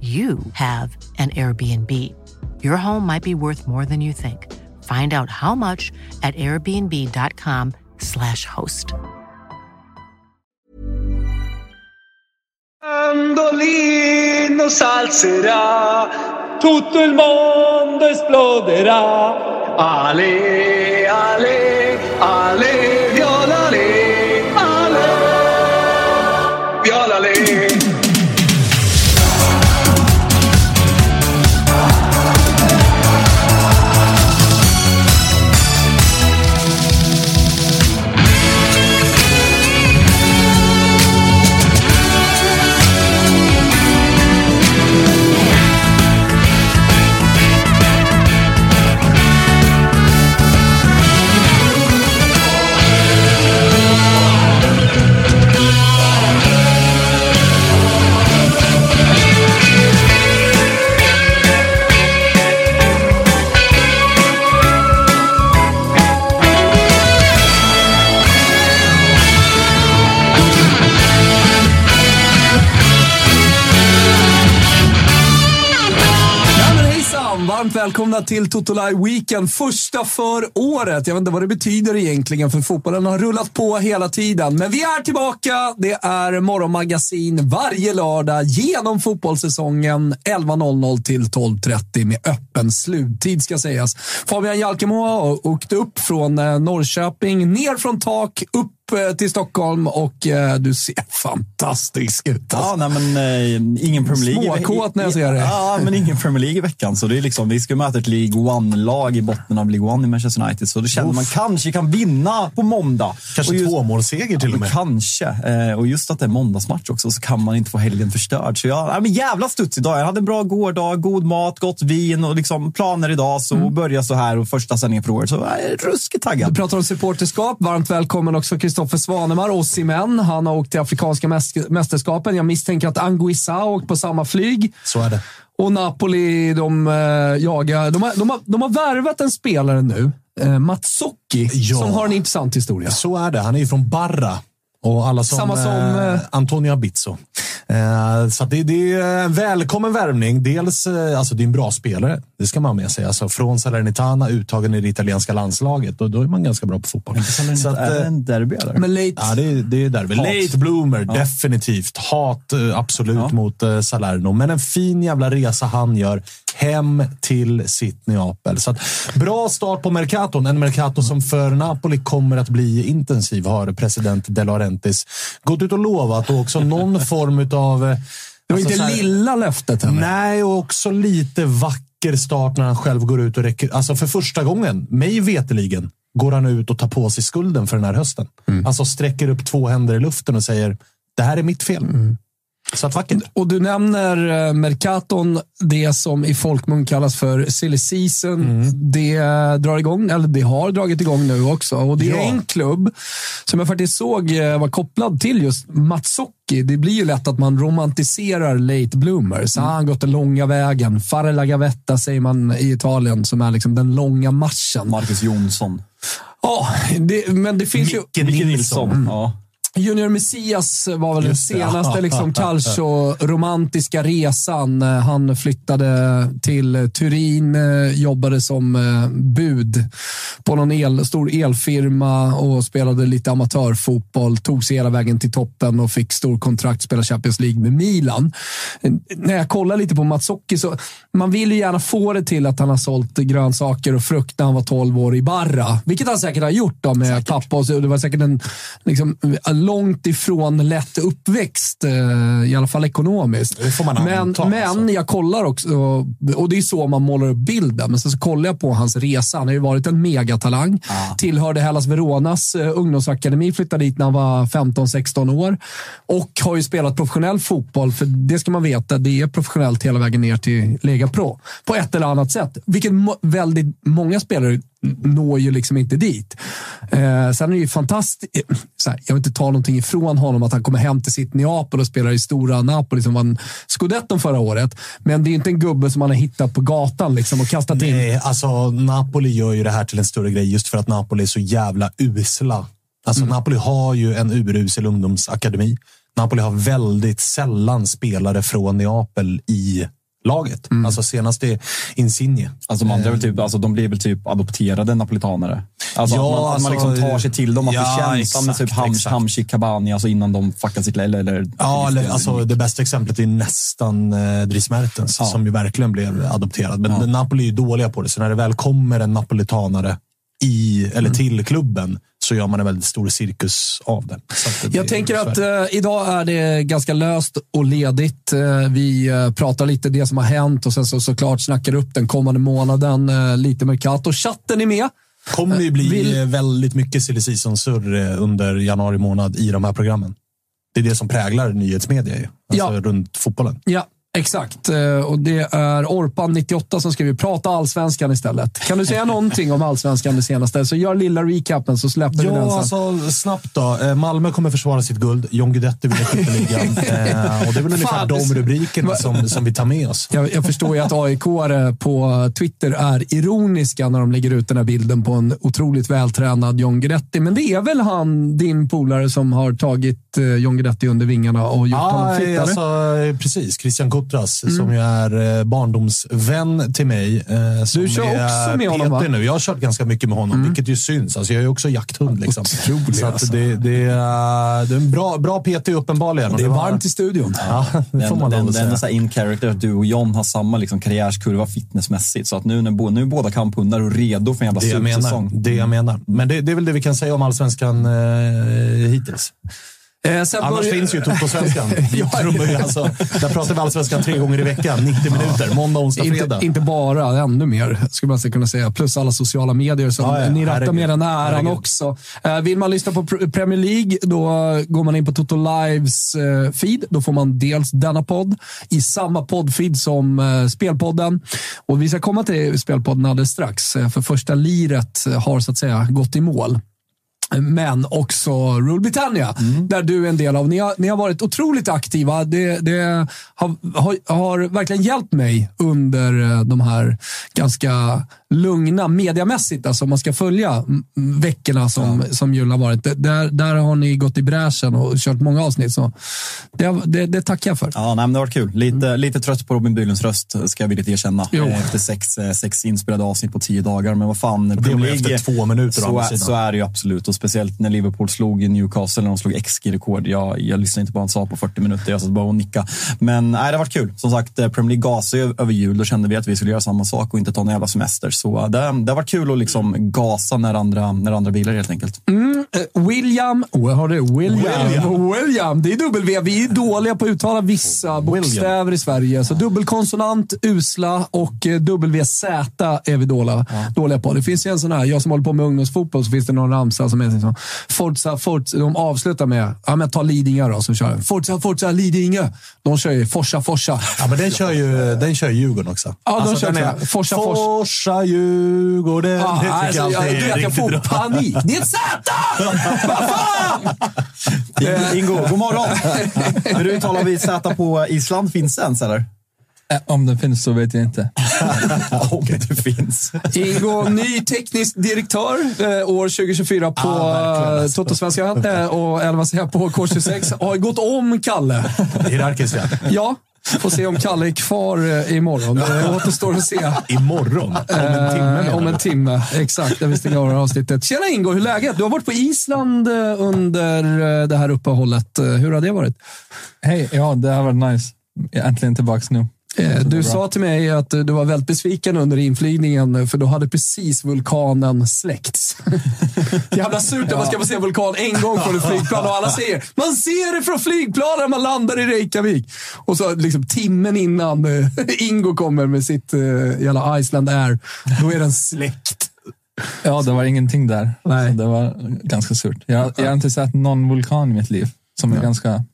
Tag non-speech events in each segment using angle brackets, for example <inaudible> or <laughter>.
you have an Airbnb. Your home might be worth more than you think. Find out how much at airbnb.com/slash host. Mandolino salzerà, tutto il mondo esploderà. Ale, ale, ale, välkomna till Totolaj Weekend. Första för året. Jag vet inte vad det betyder egentligen, för fotbollen har rullat på hela tiden. Men vi är tillbaka. Det är morgonmagasin varje lördag genom fotbollssäsongen 11.00 till 12.30 med öppen sluttid ska sägas. Fabian Jalkemo har åkt upp från eh, Norrköping, ner från tak, upp till Stockholm och eh, du ser fantastisk ut. Ja, nej, men eh, ingen Premier League. Småkåt när jag ser det. Ja, men ingen Premier League i veckan. Så det är liksom, vi ska möta ett League One-lag i botten av League One i Manchester United. Så då känner man kanske kan vinna på måndag. Kanske just- tvåmålsseger till och med. Kanske. Eh, och just att det är måndagsmatch också så kan man inte få helgen förstörd. Så jag, nej, men jävla studs idag. Jag hade en bra gårdag, god mat, gott vin och liksom planer idag. Så Mm. börjar så här och första sändningen för året. Så jag är ruskigt taggad. Du pratar om supporterskap. Varmt välkommen också Kristoffer Svanemar, Osimhen. Han har åkt till Afrikanska mäst- mästerskapen. Jag misstänker att Anguissa har åkt på samma flyg. Så är det. Och Napoli, de eh, jagar. De har, de, har, de har värvat en spelare nu, eh, Matsocki, Ja. som har en intressant historia. Så är det. Han är ju från Barra. Och alla som, Samma som, eh, eh, Antonio Abizzo. Eh, så det, det är en välkommen värvning. Dels, eh, alltså det är en bra spelare. Det ska man ha med sig. Alltså, från Salernitana uttagen i det italienska landslaget. Och då är man ganska bra på fotboll. Så att, är det eh, en derby eller? Men late, Ja, det, är- det är där. Hat. Late bloomer, definitivt. Hat, eh, absolut, mot eh, Salerno. Men en fin jävla resa han gör hem till sitt Neapel. Så att, bra start på Mercaton. En Mercato som för Napoli kommer att bli intensiv, har president De Laurentiis gått ut och lovat. Och också någon form av... det var inte lilla löftet heller. Nej, och också lite vacker start när han själv går ut och räcker... Alltså för första gången, mig veteligen, går han ut och tar på sig skulden för den här hösten. Alltså sträcker upp två händer i luften och säger det här är mitt fel. Så att vackert. Och du nämner eh, Mercaton, det som i folkmun kallas för silly season. Mm. Det eh, drar igång, eller det har dragit igång nu också. Och det är Ja. en klubb som jag faktiskt såg eh, var kopplad till just Matsocchi. Det blir ju lätt att man romantiserar late bloomers. Mm. Han har gått den långa vägen. Fare la gavetta säger man i Italien, som är liksom den långa marschen. Marcus Jonsson. Ja, det, men det finns ju... Micke Nilsson. Ja. Junior Messias var väl den Just det. senaste <laughs> liksom, calcio-romantiska resan. Han flyttade till Turin, eh, jobbade som eh, bud på någon el, stor elfirma och spelade lite amatörfotboll. Tog sig hela vägen till toppen och fick stor kontrakt, spela Champions League med Milan. När jag kollar lite på Matsocki så man vill ju gärna få det till att han har sålt grönsaker och frukt när han var 12 år i Barra. Vilket han säkert har gjort då med pappa. Och så, det var säkert en liksom, långt ifrån lätt uppväxt, eh, i alla fall ekonomiskt. Det får man men, anta, men alltså. jag kollar också, och det är så man målar upp bilden, men sen så kollar jag på hans resa. Han har ju varit en megatalang. Tillhörde Hellas Veronas eh, ungdomsakademi, flyttade dit när han var 15-16 år. Och har ju spelat professionell fotboll, för det ska man veta, det är professionellt hela vägen ner till Lega Pro. På ett eller annat sätt. Vilket väldigt många spelare når ju liksom inte dit. Eh, sen är det ju fantastiskt. Så här, jag vill inte ta någonting ifrån honom att han kommer hem till sitt Neapel och spelar i stora Napoli som vann scudetton förra året. Men det är inte en gubbe som man har hittat på gatan liksom, och kastat in. Nej, alltså Napoli gör ju det här till en större grej just för att Napoli är så jävla usla. Alltså Mm. Napoli har ju en urusel ungdomsakademi. Napoli har väldigt sällan spelare från Neapel i laget. Mm. Alltså senast är Insigne. Alltså de andra är väl typ, alltså de blir väl typ adopterade napolitanare. Alltså Ja, att man, att man alltså, liksom tar sig till dem, att ja, det kämpa med typ exakt, Ham, exakt. Hamsik Kabani, alltså innan de fuckar sitt eller, eller Ja, eller, alltså, det bästa exemplet är nästan eh, Dries Mertens Ja. som ju verkligen blev adopterad. Men Napoli är ju dåliga på det, så när det väl kommer en napolitanare i, Mm. eller till klubben så gör man en väldigt stor cirkus av det. Det Jag tänker att eh, idag är det ganska löst och ledigt. Eh, vi eh, pratar lite det som har hänt och sen så såklart snackar upp den kommande månaden. Eh, lite Mercato. Chatten är med. kommer ju bli vill- eh, väldigt mycket silly eh, under januari månad i de här programmen. Det är det som präglar nyhetsmedia ju. Alltså Ja. runt fotbollen. Ja, exakt. Eh, Och det är Orpan98 som skriver prata allsvenskan istället. Kan du säga någonting om allsvenskan det senaste? Så gör lilla recapen så släpper vi den Ja, sen. alltså snabbt då. Eh, Malmö kommer försvara sitt guld. John Guidetti vinner skytteligan. <laughs> eh, och det är väl ungefär Fan, de rubrikerna som, som vi tar med oss. Jag, jag förstår ju att aik på Twitter är ironiska när de lägger ut den här bilden på en otroligt vältränad John Guidetti. Men det är väl han, din polare, som har tagit John Guidetti under vingarna och gjort honom Ja, fit? alltså, precis. Christian Kotras, Mm. som ju är eh, barndomsvän till mig. eh, Som Du kör också med honom, va? Mm. nu. Jag har kört ganska mycket med honom, vilket ju syns. Alltså, jag är ju också jakthund. Liksom. Otrolig, Så att alltså. det, det, är, det är en bra, bra PT uppenbarligen. Det är var- varmt i studion. Ja, det får Den, man den, att den är så här in character att du och John har samma liksom karriärskurva fitnessmässigt. Så att nu, när, nu är båda kamphundar och redo för en jävla Det jag, menar, det jag menar. Men det, det är väl det vi kan säga om allsvenskan eh, hittills. Eh, sen Annars börjar- finns ju Toto-svenskan. <laughs> Ja. alltså, där pratar vi allsvenskan tre gånger i veckan, 90 minuter. Måndag, onsdag, fredag. Inte, inte bara, ännu mer skulle man kunna säga. Plus alla sociala medier som Ja, ja. ni rattar med den äran Herregud. också. Eh, vill man lyssna på Pr- Premier League, då går man in på Toto Lives eh, feed. Då får man dels denna podd i samma poddfeed som eh, Spelpodden. Och vi ska komma till Spelpodden alldeles strax, eh, för första liret har så att säga gått i mål. Men också Rule Britannia, där du är en del av. Ni har, ni har varit otroligt aktiva. Det, det har, har, har verkligen hjälpt mig under eh, de här ganska lugna, mediamässigt, alltså om man ska följa mm, veckorna som, som julen har varit. Det- Där, där har ni gått i bräschen och kört många avsnitt. Så det, det, det tackar jag för. Ja, nej, men det har varit kul. Lite, lite trött på Robin Bylunds röst, ska jag villigt erkänna. Jo. Eh, Efter sex, eh, sex inspelade avsnitt på tio dagar. Men vad fan, Premier var League- efter två minuter så, så är det ju absolut. Och speciellt när Liverpool slog Newcastle, när de slog XG-rekord. Jag, jag lyssnade inte på vad han sa på 40 minuter, jag satt bara och nickade. Men nej, det har varit kul. Som sagt, eh, Premier League gasade över jul. Då kände vi att vi skulle göra samma sak och inte ta någon jävla semester. Så eh, det, det har varit kul att liksom gasa när andra, när andra bilar helt enkelt. Eh, William, oh, har du? William. William. William. Det är W. Vi är dåliga på att uttala vissa bokstäver i Sverige. Så dubbelkonsonant, usla och WZ är vi dåliga, dåliga på. Det finns ju en sån här, jag som håller på med ungdomsfotboll, så finns det någon ramsa som är liksom, Forza, Forza. De avslutar med, ja men ta Lidingö då, som kör. Forza, Forza, Lidingö. De kör ju Forsa, Forsa. Ja, men den kör ju den kör Djurgården också. Alltså, Ja, de kör den också. Forsa, Forsa. Forsa Djurgården. Ah, det alltså, jag jag, är jag riktigt får bra. panik. Det är ett Z! Vad fan! Ingo, god morgon! Hur uttalar vi Z på Island? Finns det ens eller? Eh, Om den finns så vet jag inte. <laughs> Om det finns. Ingo, ny teknisk direktör eh, år 2024 på verkligen, eh, alltså. Totosvenskan eh, och eller vad säger jag, på K26. Har gått om Kalle. Hierarkiskt ja. Ja, får se om Kalle är kvar eh, imorgon. Det återstår att se. Imorgon. Om en timme Eh, om en timme, exakt. När vi stänger av avsnittet. Tjena Ingo, hur är läget? Du har varit på Island under det här uppehållet. Eh, Hur har det varit? Hej, ja det har varit nice. Jag är äntligen tillbaka nu. Eh, Du sa till mig att eh, du var väldigt besviken under inflygningen eh, för då hade precis vulkanen släckts. <laughs> Jävla surt när man ska få se en vulkan en gång från ett flygplan och alla säger man ser det från flygplanet när man landar i Reykjavik. Och så liksom timmen innan Ingo kommer med sitt jävla Iceland Air, då är den släckt. Ja, det var ingenting där. Nej. Så det var ganska surt. Jag, jag har inte sett någon vulkan i mitt liv, som är ganska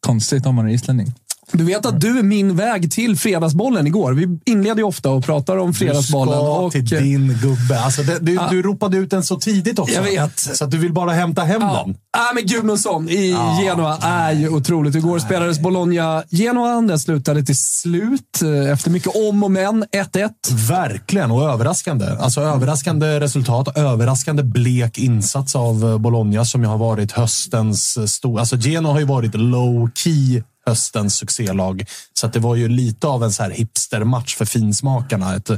konstigt om man är islänning. Du vet att du är min väg till Fredagsbollen igår. Vi inleder ju ofta och pratar om Fredagsbollen. Du ska och, till din gubbe. Alltså, det, du, du ropade ut den så tidigt också. Jag vet. Så att du vill bara hämta hem Ja, den. äh, men Gudmundsson i Genoa är ju otroligt. Igår spelades Bologna-Genoa. Den slutade till slut eh, efter mycket om och men. 1-1. Verkligen, och överraskande. Alltså överraskande resultat, överraskande blek insats av eh, Bologna som ju har varit höstens eh, stor... Alltså Genoa har ju varit low key höstens succélag. Så att det var ju lite av en så här hipstermatch för finsmakarna. Ett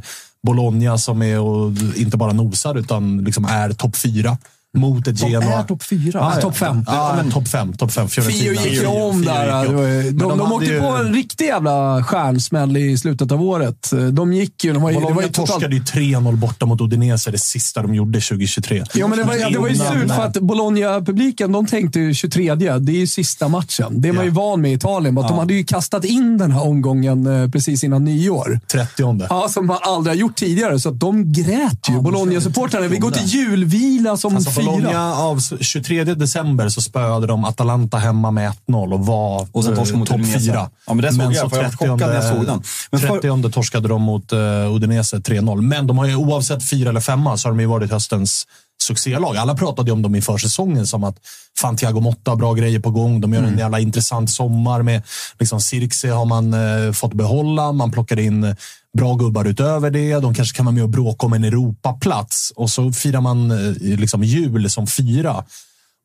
Bologna som är och inte bara nosar utan liksom är topp fyra. Mot ett Genoa. är topp fyra? Ja, topp fem. Ja, men topp fem. Top fem. Fio gick ju om där. De, de, de, åkte ju- på en riktig jävla stjärnsmäll i slutet av året. De gick ju... De var ju det var Bologna ju torskade ju 3-0 borta mot Udinese, det sista de gjorde 2023. Ja, men det var, det var ju surt för att Bologna-publiken de tänkte ju 23. Det är ju sista matchen. Det är man ju Ja. van med i Italien. Att De hade ju kastat in den här omgången eh, precis innan nyår. 30 Ja, som man aldrig har gjort tidigare. Så att de grät ju. Bologna-supportrarna. Vi går till julvila som fyra. Bologna av 23 december så spöade de Atalanta hemma med 1-0 och var Och sen eh, torskade mot topp Udinese. 4. Ja, men det såg jag, så för jag var chockad när jag såg den. Men för- 30 torskade de mot uh, Udinese 3-0. Men de har ju oavsett 4 eller 5 så har de ju varit höstens succélag. Alla pratade ju om dem i försäsongen som att fan Thiago Motta bra grejer på gång. De gör Mm. en jävla intressant sommar med liksom Sirkse har man eh, fått behålla. Man plockar in eh, bra gubbar utöver det. De kanske kan vara med och bråka om en Europaplats och så firar man eh, liksom jul som fyra.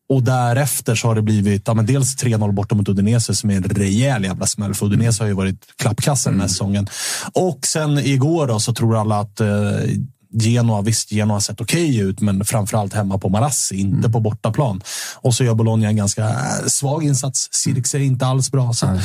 Och därefter så har det blivit ja, men dels 3-0 borta mot Udinese som är en rejäl jävla smäll. För Udinese har ju varit klappkassa den här säsongen. Och sen igår då så tror alla att eh, Genoa, visst Genoa har sett okej ut, men framförallt hemma på Marassi, inte på bortaplan. Och så gör Bologna en ganska eh, svag insats. Sirkse är inte alls bra. Så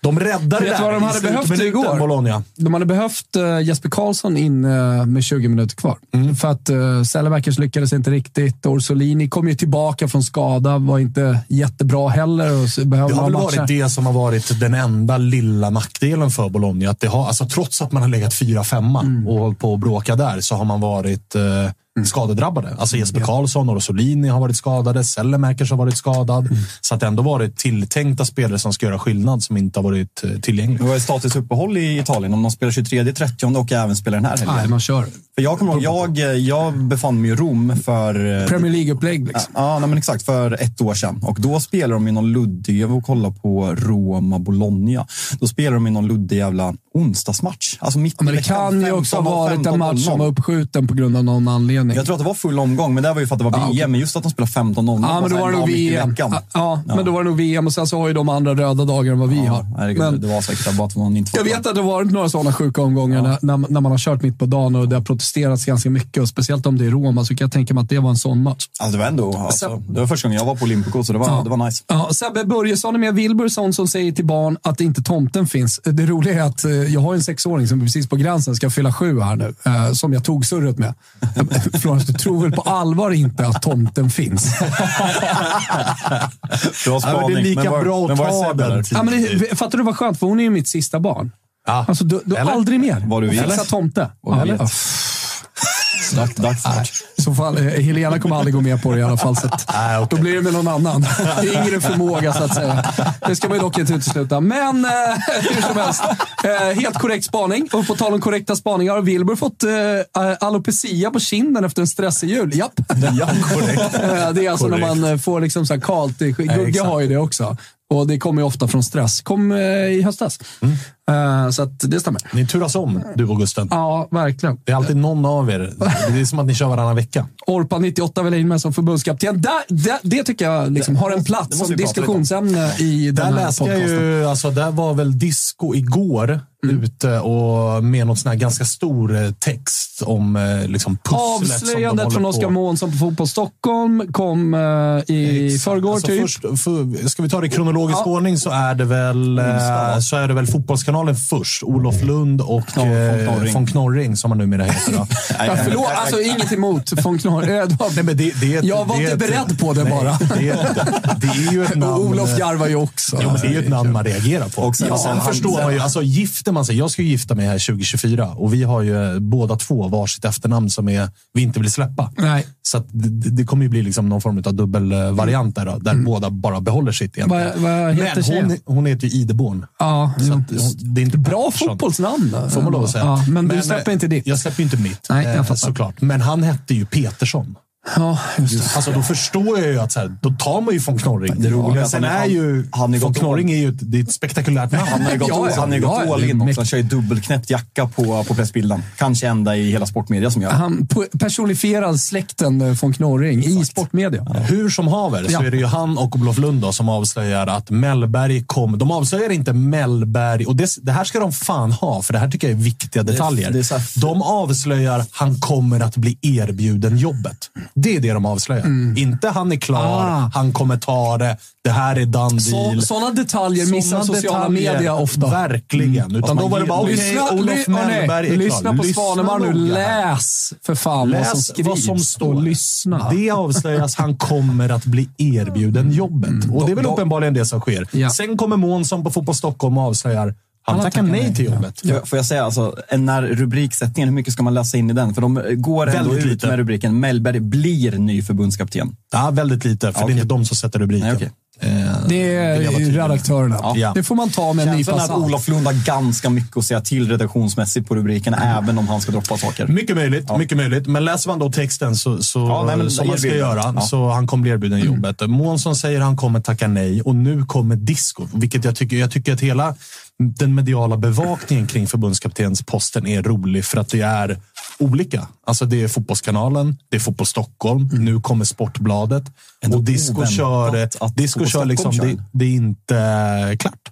de räddar det där vad de hade behövt igår? Bologna. De hade behövt eh, Jesper Karlsson in eh, med 20 minuter kvar. Mm. För att uh, Sellebackers lyckades inte riktigt. Orsolini kom ju tillbaka från skada. Var inte jättebra heller. Och så Det har väl matcha. varit det som har varit den enda lilla nackdelen för Bologna. Att det har, alltså, trots att man har legat fyra femma Mm. och hållit på att bråka där så har man varit eh, skadedrabbade. Alltså Jesper Karlsson och Rosolini har varit skadade. Sellemäkers har varit skadad. Mm. Så att det ändå varit tilltänkta spelare som ska göra skillnad som inte har varit eh, tillgängliga. Vad är statusuppehåll i Italien? Om de spelar 23, 30 och även spelar den här helgen? Nej, man kör. För jag kommer ihåg, jag, jag befann mig i Rom för... eh, Premier League-upplägg. Liksom. Ja, nej, men exakt. För ett år sedan. Och då spelade de i någon luddig, jag var och kollade på Roma-Bologna. Då spelade de i någon luddig jävla onsdagsmatch. Alltså mitt Ja, men det kan ju också ha 15 och varit en match som 15.00. var uppskjuten på grund av någon anledning. Jag tror att det var full omgång, men det var ju för att det var Ja, VM. okej. Men just att de spelade 15-0. Ja, men då var det nog VM. Ja, ja, men då var det nog VM och sen så har ju de andra röda dagar än vad vi har. Herregud, Men det var säkert bara att man inte jag vet att det har varit några sådana sjuka omgångar när, när, när man har kört mitt på dagen och det har protesterats ganska mycket. Och speciellt om det är Roma så kan jag tänka mig att det var en sån match. Alltså, det var ändå... Alltså, det var första gången jag var på Olympico, så det var, Ja. det var nice. Ja, Sebbe Börjesson är med. Wilbursson som säger till barn att inte tomten finns. Det roliga är att eh, jag har en sexåring som är precis på gränsen ska fylla sju här nu. Eh, som jag tog surret med. <laughs> Florens, du tror väl på allvar inte att tomten finns? <laughs> Bra Ja, spaning. men det är lika Men var- bra att ta den ja, men det, fattar du vad skönt? För hon är ju mitt sista barn. Ja. Alltså, du, du aldrig mer. Var du vet? Fixa tomte. Var du Ja, vet? ja. Dags, dags snart. Så fall, eh, Helena kommer aldrig gå med på det i alla fall. Så att, Nej, okej. Då blir det med någon annan. Yngre förmåga så att säga. Det ska man ju dock inte utesluta. Men eh, hur som helst. Eh, helt korrekt spaning. Och på tal om korrekta spaningar har Wilbur fått eh, alopecia på kinden efter en stressig jul. Japp. Ja, korrekt. <laughs> Eh, det är alltså när Korrekt. man eh, får liksom så här kalt. Gugge har ju det också. Och det kommer ju ofta från stress. Kom eh, i höstas. Mm. Eh, Så att det stämmer. Ni turas om, du och Gusten. Ja, verkligen. Det är alltid någon av er. Det är som att ni kör varannan vecka. Orpa 98 vill jag in med som förbundskapten. Där, det, det tycker jag liksom har en plats som diskussionsämne i Där den här läste jag podcasten. ju, alltså där var väl disco igår ute och med någon sån här ganska stor eh, text om eh, liksom pusslet som de Avslöjandet från. Oskar Månsson på Fotboll Stockholm kom eh, i Exakt. förrgår Alltså typ. först, för, ska vi ta det i kronologisk Ja. ordning så är det väl eh, så är det väl Fotbollskanalen först. Olof Lund och von eh, Knorring. von Knorring som han numera heter. Då. <laughs> Ja, förlåt, alltså inget emot von Knorr. Det <laughs> var- Nej, men det, det, är ett- Jag var det inte beredd på det nej, bara. Det är, ju ett <laughs> namn. Och Olof garvar ju också. Jo, det är ju ett namn man reagerar på. Och sen- ja, sen han- förstår man ju, alltså gifter man sig. Jag ska ju gifta mig här 2024 och vi har ju eh, båda två varsitt efternamn som är, vi inte vill släppa. Nej. Så att det, det kommer ju bli liksom någon form av dubbelvariant där, då, där båda bara behåller sitt egentligen. Mm. Vad heter Men hon, hon heter ju Ideborn. Ja, Så hon- det är inte Bra Pettersson. fotbollsnamn. Får man lov att säga. Ja, men, du eh, släpper inte ditt. Jag släpper inte mitt. Nej, jag eh, fattar. såklart. Men han hette ju Petersson. Ja, just det. Alltså, då förstår jag ju att så här, då tar man ju von Knorring. Det roliga är att sen är ju... han är von Knorring är ju ett, det är ett spektakulärt namn. Han har ju gått, <laughs> Ja, ja, han har ju gått ja, all det är in också. Han kör ju dubbelknäppt jacka på, på pressbilden. Kanske enda i hela sportmedia som gör det. Han personifierar släkten eh, von Knorring i sportmedia. Hur som haver så Ja. är det ju han och Olof Lund då, som avslöjar att Mellberg kom. De avslöjar inte Mellberg och det, det här ska de fan ha, för det här tycker jag är viktiga detaljer. det är så här- De avslöjar han kommer att bli erbjuden jobbet. Det är det de avslöjar. Inte han är klar, Mm. Ah. han kommer ta det, det här är done Så, deal. sådana detaljer missar Såna sociala detaljer, medier ofta. Mm. Verkligen. Utan då var det bara, okej, Lyssna, Olof Mellberg är klar. lyssna på Svanemar nu. Läs för fan vad som Läs skrivs. vad som står. Och lyssna. Det avslöjas han kommer att bli erbjuden jobbet. Och det är väl Då- uppenbarligen det som sker. Ja. Sen kommer Månsson på Fotboll Stockholm och avslöjar han, tackar nej till ja. jobbet. Får- Får jag säga, alltså, när rubriksättningen, hur mycket ska man läsa in i den? För de går ändå Väldigt ut lite. med rubriken Mellberg blir ny förbundskapten. Ja, väldigt lite, för det är inte de som sätter rubriken. Nej, okej. Eh, Det är redaktörerna. Ja. Det får man ta med en nypa att salt. Olof Lund har ganska mycket att säga till redaktionsmässigt på rubriken, även om han ska droppa saker. Mycket möjligt, mycket möjligt. Men läser man då texten så, så, Ja, nej, som man ska göra, Ja. så han kommer bli erbjuden jobbet. Månsson säger han kommer tacka nej och nu kommer disco. Vilket jag tycker, jag tycker att hela den mediala bevakningen kring förbundskaptensposten är rolig för att det är olika. Alltså det är Fotbollskanalen, det är Fotboll Stockholm, nu kommer Sportbladet. Ändå och disco kör, att disco kör liksom, det, det är inte klart.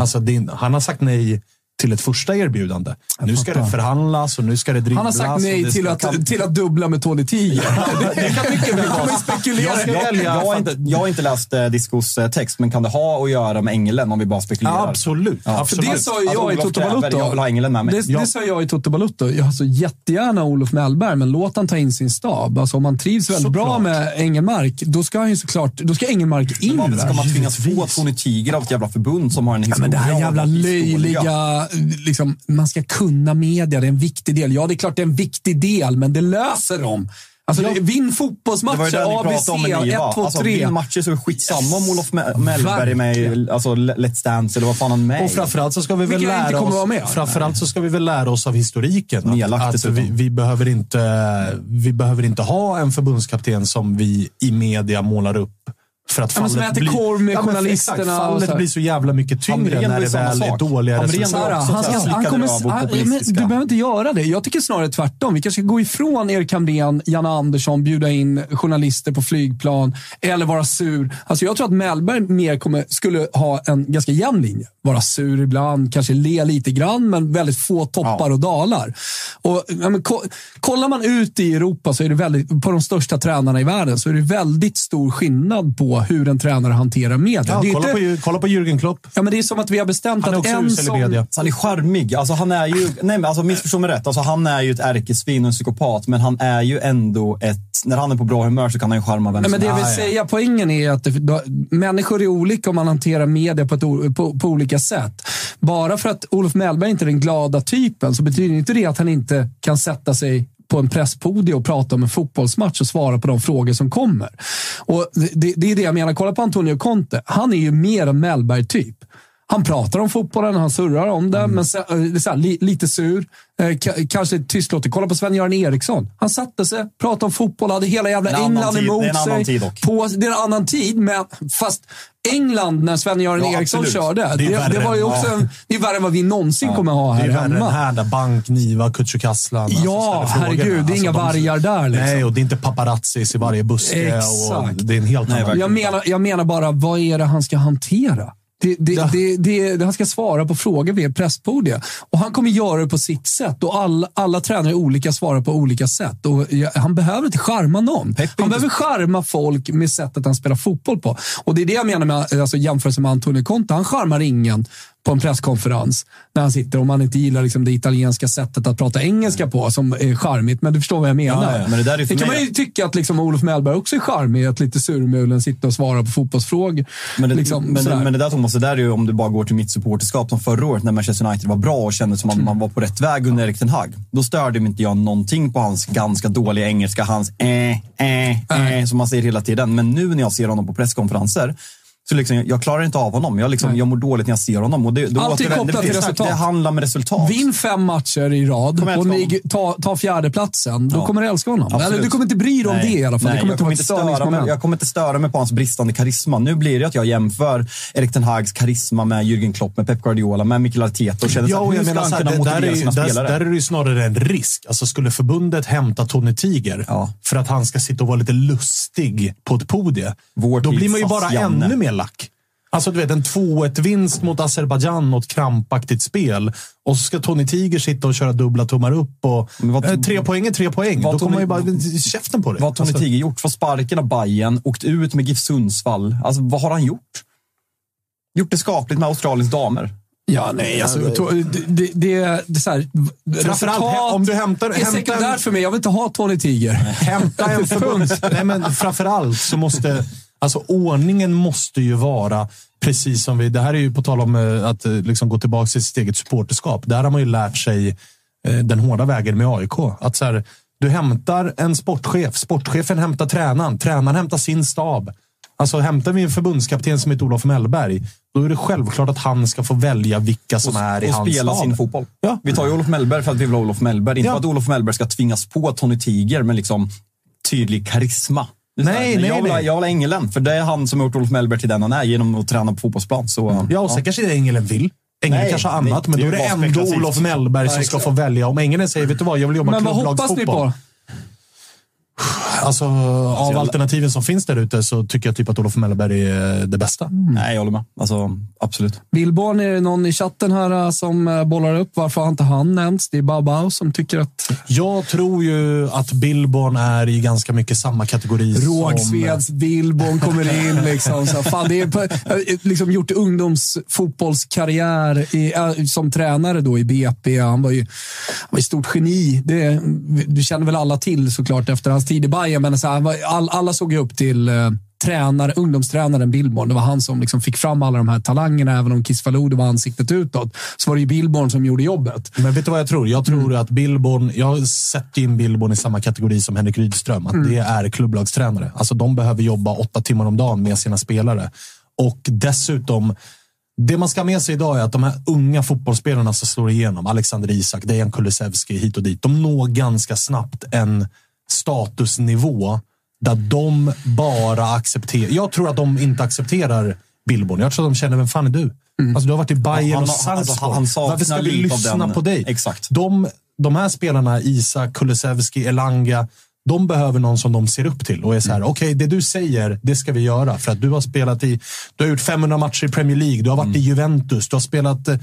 Alltså det han har sagt nej till ett första erbjudande. nu ska det förhandlas och nu ska det dribblas. Han har sagt nej till att, till att dubbla med Tony Tiger. <laughs> det, kan mycket väl kan spekulera Jag. Jag, jag, har inte, jag har inte läst eh, Discos eh, text, men kan det ha att göra med Ängelen om vi bara spekulerar? Ja, absolut. Ja, absolut. Det sa ju Alltså, jag i Toto Balutto. Jag vill ha Ängelen med mig. Det, Ja. det sa jag i Toto Balutto. Jag har så jättegärna Olof Mellberg, men låt han ta in sin stab. Alltså, om han trivs väldigt bra Såklart. med Engelmark, då ska han ju såklart då ska Engelmark in. Ska man tvingas få Tony Tiger av ett jävla förbund som har en Ja, historia? men det här jävla löjliga, liksom, man ska kunna media, det är en viktig del. Ja, det är klart det är en viktig del, men det löser de. Alltså, det, vinn fotbollsmatcher, ABC, om med Niva. 1, 2, Alltså, 3. vinn matcher så är skitsamma om Olof Me- Mellberg är med i alltså, Let's Dance eller vad fan han är med Och framförallt så ska vi väl Vilka lära oss, med. framförallt så ska vi väl lära oss av historiken. Att, Nedlagt att vi, vi, behöver inte, vi behöver inte ha en förbundskapten som vi i media målar upp. För att Ja, men som fallet blir- korv med Ja, journalisterna Exakt, och så fallet blir så jävla mycket tyngre när det väl är sak. dåliga Hamrén resultat. han han kommer, han, men du behöver inte göra det. Jag tycker snarare tvärtom. Vi kanske ska gå ifrån Erik Hamrén, Janne Andersson, bjuda in journalister på flygplan eller vara sur. Alltså jag tror att Mellberg mer kommer, skulle ha en ganska jämn linje. Vara sur ibland, kanske le lite grann, men väldigt få toppar och dalar. Och, ja, men, ko, kollar man ut i Europa, så är det väldigt, på de största tränarna i världen, så är det väldigt stor skillnad på hur en tränare hanterar media. Ja, kolla, inte, på, kolla på Jürgen Klopp. ja, men det är som att vi har bestämt Han är att en som... media. Han är charmig. Alltså, han är ju, nej, men alltså, missförstå mig rätt. Alltså, han är ju ett ärkesvin och en psykopat, men han är ju ändå ett... När han är på bra humör så kan han ju charma vem Nej, som men det jag vill säga, poängen är att det, då, människor är olika om man hanterar media på, ett, o- på, på olika sätt. Bara för att Olof Mellberg inte är den glada typen så betyder inte det att han inte kan sätta sig på en presspodie och prata om en fotbollsmatch och svara på de frågor som kommer. Och det, det är det jag menar. Kolla på Antonio Conte. Han är ju mer en Mellberg-typ. Han pratar om fotbollen, han surrar om det, Mm. men så, eh, det så här, li, lite sur. Eh, ka- kanske tystlåten. Kolla på Sven-Göran Eriksson. Han satte sig, pratade om fotboll, hade hela jävla En England tid- emot det är en annan sig. tid dock. På, det är en annan tid, men fast England när Sven-Göran Ja, Eriksson absolut. körde, Det det, är det, var ju än- också ja. en, det är värre än vad vi någonsin kommer ha Det här är värre än hemma. här där Bank, Niva, Kutjukaslan. alltså, Ja, ställer herregud, det är inga de- vargar där, liksom. Nej, och det är inte paparazzis i varje buske. Och Exakt. det är en helt Nej, annan... Jag menar, jag menar bara, vad är det han ska hantera? Det, det, Ja. det, han ska svara på frågor vid presspodiet. Och han kommer göra det på sitt sätt. Och alla, alla tränare är olika, svarar på olika sätt. Och han behöver inte charma någon. Pep är Han inte- behöver charma folk med sättet han spelar fotboll på. Och Det är det jag menar med alltså, jämförelse med Antonio Conte. Han charmar ingen på en presskonferens när han sitter, om man inte gillar liksom, det italienska sättet att prata engelska på, som är charmigt. Men du förstår vad jag menar. Ja, ja, men det för kan mig- man ju tycka att liksom, Olof Mellberg också är charmig. Att lite surmulen sitter och svarar på fotbollsfrågor. Men det, liksom, men, det, sådär. men det där Thomas, det där är ju om du bara går till mitt supporterskap som förra året när Manchester United var bra och kändes som att man var på rätt väg under Erik Ten Hag. Då störde inte jag någonting på hans ganska dåliga engelska, hans eh, eh, eh, som man säger hela tiden. Men nu när jag ser honom på presskonferenser så liksom, jag, klarar inte av honom. Jag, liksom, jag mår dåligt när jag ser honom. Och det, då Alltid återvänder- kopplat till resultat. Det handlar med resultat. Vinn fem matcher i rad och ni tar ta fjärdeplatsen. Då Ja. kommer du älska honom. Eller du kommer inte bry dig om Nej, det i alla fall. Nej, det kommer jag, inte kommer inte störa mig, jag kommer inte störa mig på hans bristande karisma. Nu blir det att jag jämför Erik Ten Hags karisma med Jürgen Klopp, med Pep Guardiola, med Mikel Arteta och känner Ja, och hur jag menar, så här, det, där, motivera är, där, där är det ju snarare en risk. Alltså, skulle förbundet hämta Tony Tiger Ja. för att han ska sitta och vara lite lustig på ett podie, Vår då blir man ju bara Janne. ännu mer lack. Alltså du vet, en 2-1-vinst mot Azerbajdzjan och ett krampaktigt spel. Och så ska Tony Tiger sitta och köra dubbla tummar upp. Och, vad- eh, tre poäng är tre poäng. vad Då kommer man ju bara käften på det. Vad har Tony Alltså, Tiger gjort? Fått sparken av Bayern, åkt ut med GIF Sundsvall. Alltså, vad har han gjort? Gjort det skapligt med Australiens damer. Ja, nej, alltså, det, det, det, så här, Framförallt, om du hämtar- är sekundärt för mig. Jag vill inte ha Tony Tiger. Hämta en förbund... <laughs> Nej, men framförallt så måste... Alltså ordningen måste ju vara precis som vi... Det här är ju på tal om eh, att eh, liksom gå tillbaka till sitt eget supporterskap. Där har man ju lärt sig eh, den hårda vägen med AIK. Att så här, du hämtar en sportchef. Sportchefen hämtar tränaren. Tränaren hämtar sin stab. Alltså hämtar vi en förbundskapten som heter Olof Mellberg, då är det självklart att han ska få välja vilka som är i och hans spela stab. sin fotboll. Ja. Vi tar ju Olof Mellberg för att vi vill ha Olof Mellberg. Inte Ja. för att Olof Mellberg ska tvingas på Tony Tiger med liksom tydlig karisma. Nej, men nej, jag, vill, nej. jag vill ha Engelen, för det är han som har gjort Olof Mellberg till den han är genom att träna på fotbollsplan. Så, Ja, och sen kanske det Ängeln vill. Ängeln Nej, kanske har nej, annat, men det då är det ändå. Olof Mellberg som ska få välja. Om Ängeln säger, vet du vad, jag vill jobba Men vad hoppas ni klubblagsfotboll. på? Alltså, av alternativen som finns där ute så tycker jag typ att Olof Mellberg är det bästa. Nej, jag håller med. Alltså, absolut. Billborn, är det någon i chatten här äh, som äh, bollar upp? Varför har inte han nämnts? Det är Babao som tycker att Jag tror ju att Billborn är i ganska mycket samma kategori som... Rågsveds Billborn kommer in. Liksom, så, fan, det är på, liksom gjort ungdomsfotbollskarriär i, äh, som tränare då i BP. Han var ju, han var ett stort geni. Det, du känner väl alla till såklart efter hans tid i Bayern, men så här, all, alla såg ju upp till äh, tränare, ungdomstränaren Billborn. Det var han som liksom fick fram alla de här talangerna, även om Kiss Faludi var ansiktet utåt. Så var det ju Billborn som gjorde jobbet. Men vet du vad jag tror? Jag tror att Billborn, jag sätter in Billborn i samma kategori som Henrik Rydström. Att det är klubblagstränare. Alltså de behöver jobba åtta timmar om dagen med sina spelare. Och dessutom, det man ska ha med sig idag är att de här unga fotbollsspelarna som slår igenom, Alexander Isak, Dejan Kulusevski hit och dit, de når ganska snabbt en statusnivå där de bara accepterar... Jag tror att de inte accepterar Billborn. Jag tror att de känner, vem fan är du? Alltså, du har varit i Bayern Han- och alltså, Salzburg. saknar Varför ska vi lyssna på dig? Exakt. De, de här spelarna, Isak, Kulusevski, Elanga, de behöver någon som de ser upp till och är så här, Mm. okej, det du säger, det ska vi göra. För att du har spelat i, du har gjort 500 matcher i Premier League, du har varit Mm. i Juventus, du har spelat eh,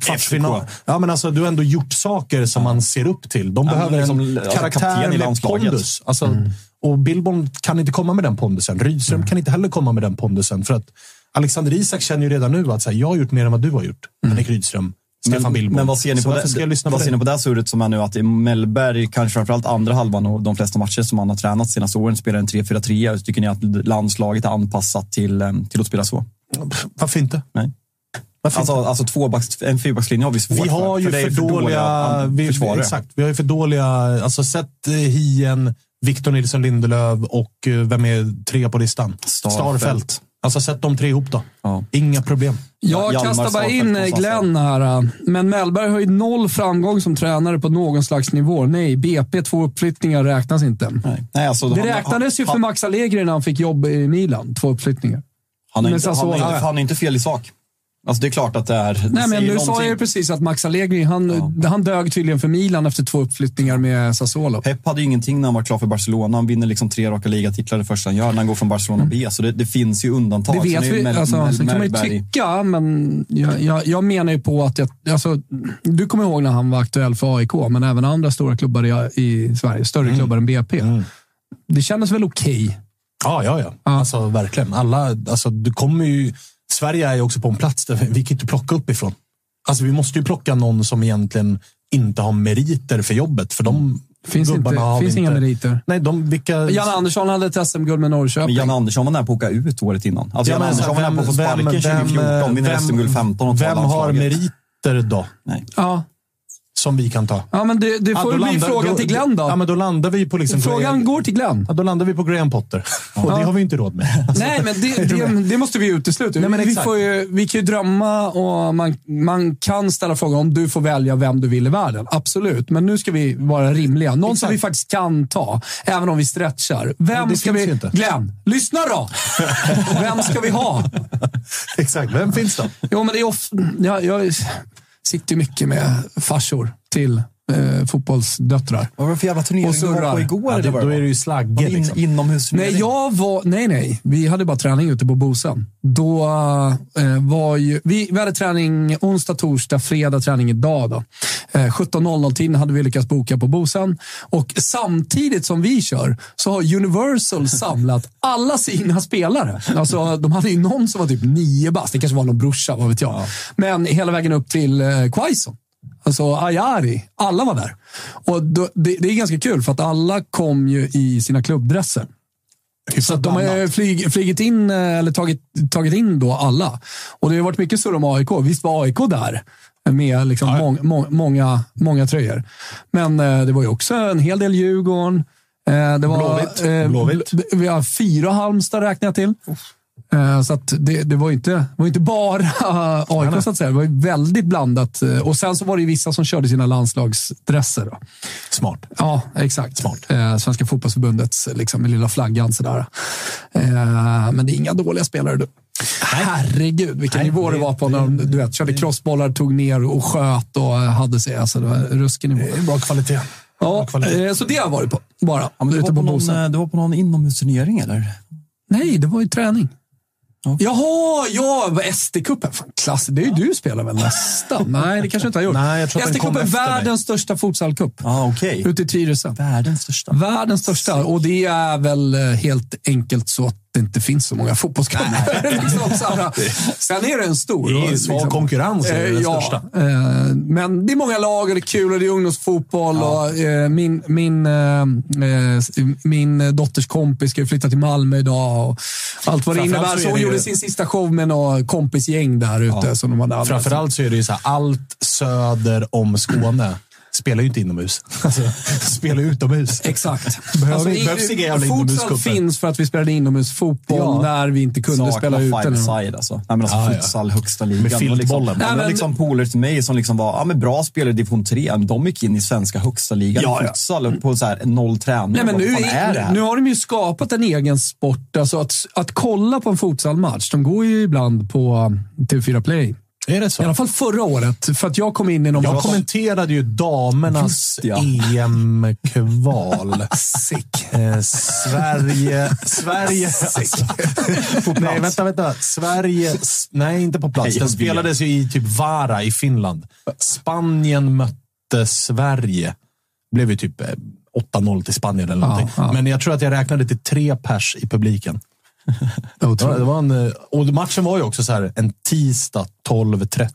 kvartsfinal. FCK. Ja, men alltså, du har ändå gjort saker som man ser upp till. De Ja, behöver liksom, en alltså, karaktär med pondus. Alltså, Och Billborn kan inte komma med den pondusen. Rydström kan inte heller komma med den pondusen. För att Alexander Isak känner ju redan nu att så här, jag har gjort mer än vad du har gjort. Henrik Rydström, Stefan Men, Billborn. men vad ser ni Så på varför ska jag det, vad ser ni på det surret som är nu? Att Mellberg, kanske framförallt andra halvan och de flesta matcher som han har tränat senaste åren, spelar en 3-4-3. Tycker ni att landslaget är anpassat till, eh, till att spela så? Varför inte? Nej. Varför Alltså, inte? alltså tvåbacks, en fyrbackslinje har vi svårt Vi har ju för, för för, dåliga, vi, försvarare. exakt, vi har ju för dåliga, alltså sett eh, Hien, Victor Nilsson Lindelöf och eh, vem är tre på listan? Starfelt. Alltså sätt de tre ihop då. Ja. Inga problem. Jag Hjalmar kastar bara in Sassa. Glenn här. Men Mellberg har ju noll framgång som tränare på någon slags nivå. Nej, BP två uppflyttningar räknas inte. Nej. Nej, alltså, Det han- räknades ju han, för Max Allegri när han fick jobb i Milan. Två uppflyttningar. Han har med inte, han, inte, han har inte fel i sak. Alltså det är klart att det är... Det Nej, men nu sa någonting. jag ju precis att Max Allegri, han, han dög tydligen för Milan efter två uppflyttningar med Sassuolo. Pep hade ju ingenting när han var klar för Barcelona. Han vinner liksom tre raka ligatitlar det första han gör när han går från Barcelona B. Så det, det finns ju undantag. Mm. Det vet vi. Mel- Alltså, Mel- sen kan man ju tycka, men jag, jag, jag menar ju på att jag, alltså, du kommer ihåg när han var aktuell för AIK, men även andra stora klubbar i, i Sverige, större Mm. klubbar än BP. Det kändes väl okej. Ja, ja, ja. Alltså verkligen. Alla, alltså, du kommer ju, Sverige är ju också på en plats där vi kan inte plocka uppifrån. Alltså, vi måste ju plocka någon som egentligen inte har meriter för jobbet. För de Finns, inte, finns inga inte. meriter. Nej, de, vilka... Jan Andersson hade ett SM-guld med Norrköping. Men Jan Andersson var nära på att åka ut året innan. Alltså Ja, Jan Andersson var nära på att få sparken 2014, vinner SM-guld 15 och Vem har meriter då? Nej. Ja. Som vi kan ta? ja, men det, det Ja, får då bli landar- frågan då- till Glenn då. Ja, men då landar vi på liksom Frågan Graham, går till Glenn. ja, då landar vi på Graham Potter. <laughs> Och det har vi inte råd med. Alltså, <laughs> Nej, men det, det, <laughs> det måste vi utesluta. Nej, men vi, exakt. får ju, vi kan ju drömma och man, man kan ställa frågan om du får välja vem du vill i världen. Absolut, men nu ska vi vara rimliga. Någon som Exakt. vi faktiskt kan ta, även om vi stretchar. Vem det ska vi... inte. Glenn, lyssna då! vem ska vi ha? Exakt. Vem finns då? Jo, men det är off... jag, jag sitter mycket med farsor till eh, fotbollsdöttrar. Vad var det för jävla turnering du var på igår? Ja, det, då är det ju slagge. In, Liksom. Inomhusturnering? Nej, jag var, nej, nej. Vi hade bara träning ute på Bosön. Då eh, var ju, vi, vi hade träning onsdag, torsdag, fredag träning idag. Då. Eh, 17.00-tiden hade vi lyckats boka på Bosön. Och samtidigt som vi kör så har Universal <laughs> samlat alla sina spelare. Alltså, de hade ju någon som var typ nio bast. Det kanske var någon brorsa, vad vet jag. Men hela vägen upp till eh, Quaison. Alltså Ayari, alla var där. Och då, det, det är ganska kul för att alla kom ju i sina klubbdresser. Så att de har flyg, flygit in, eh, eller tagit, tagit in då alla. Och det har varit mycket surr om AIK. Visst var AIK där med liksom mång, må, många, många tröjor. Men eh, det var ju också en hel del Djurgården. Eh, det var, Blåvitt. eh, Blåvitt. bl- Vi har fyra Halmstad räknar jag till. Eh, Så att det, det var inte, var inte bara <laughs> AIK så att säga. Det var ju väldigt blandat. Eh, Och sen så var det vissa som körde sina landslagsdresser. Då. Smart. Ja, exakt. Smart. Eh, Svenska fotbollsförbundets liksom, lilla flaggan. Sådär. Eh, men det är inga dåliga spelare. Du. Herregud, vilken Nej, nivå det var på när de du vet, körde crossbollar, tog ner och sköt och eh, hade sig. Alltså, det var ruskig nivå. Det är bra kvalitet. Ja, kvalitet. eh, så det har jag varit på. Bara. Ja, du, var på på någon, eh, du var på någon inomhusturnering eller? Nej, det var ju träning. Okej. Jaha, ja, SD-cupen. Klass, det är ju du spelar väl nästan? <laughs> Nej, det kanske du inte har gjort. Nej, jag tror SD-cupen, mig. världens största futsalcup. Ja, okej. Ute i Tyresö. Världens största. Världens största. Och det är väl eh, helt enkelt så att det inte finns så många fotbollsklubbar. <laughs> liksom. <laughs> Sen är det en stor. Det är och, svag konkurrens, är det eh, den ja, största. eh, men det är många lag och det är kul och det är ungdomsfotboll. Och, eh, min, min, eh, eh, min dotters kompis ska ju flytta till Malmö idag. Och allt vad det innebär. så hon ju- gjorde sin sista show med några kompisgäng där ute. Som de hade anmält. Framförallt så är det ju så här, allt söder om Skåne spelar ju inte inomhus. <laughs> Alltså, spelar utomhus. Exakt. <laughs> Behöver- i- behövs inga jävla Futsal finns för att vi spelade inomhusfotboll Ja. när vi inte kunde spela ute. five nu. side alltså. Nej, men alltså Ja, ja. futsal högsta ligan. Med liksom, filtbollen. var men- liksom polare till mig som liksom var ja, men bra spelare i division 3. men De gick in i svenska högsta ligan Ja, i ja. futsal på så här noll träning. Nej, men nu, är nu har de ju skapat en egen sport. Alltså att, att kolla på en futsalmatch. De går ju ibland på um, TV4 Play. Är det så? I alla fall förra året. För att jag kom in i någon Jag kommenterade ju damernas ja. EM-kval. Sick. Eh, Sverige... Sverige... Alltså, <laughs> nej, vänta, vänta. Sverige... Nej, inte på plats. Nej, Den spelades ju i typ Vara i Finland. Spanien mötte Sverige. blev ju typ eh, 8-0 till Spanien eller någonting. ja. Men jag tror att jag räknade till tre pers i publiken. Det var, en, eh, och matchen var ju också så här, en tisdag 12.30.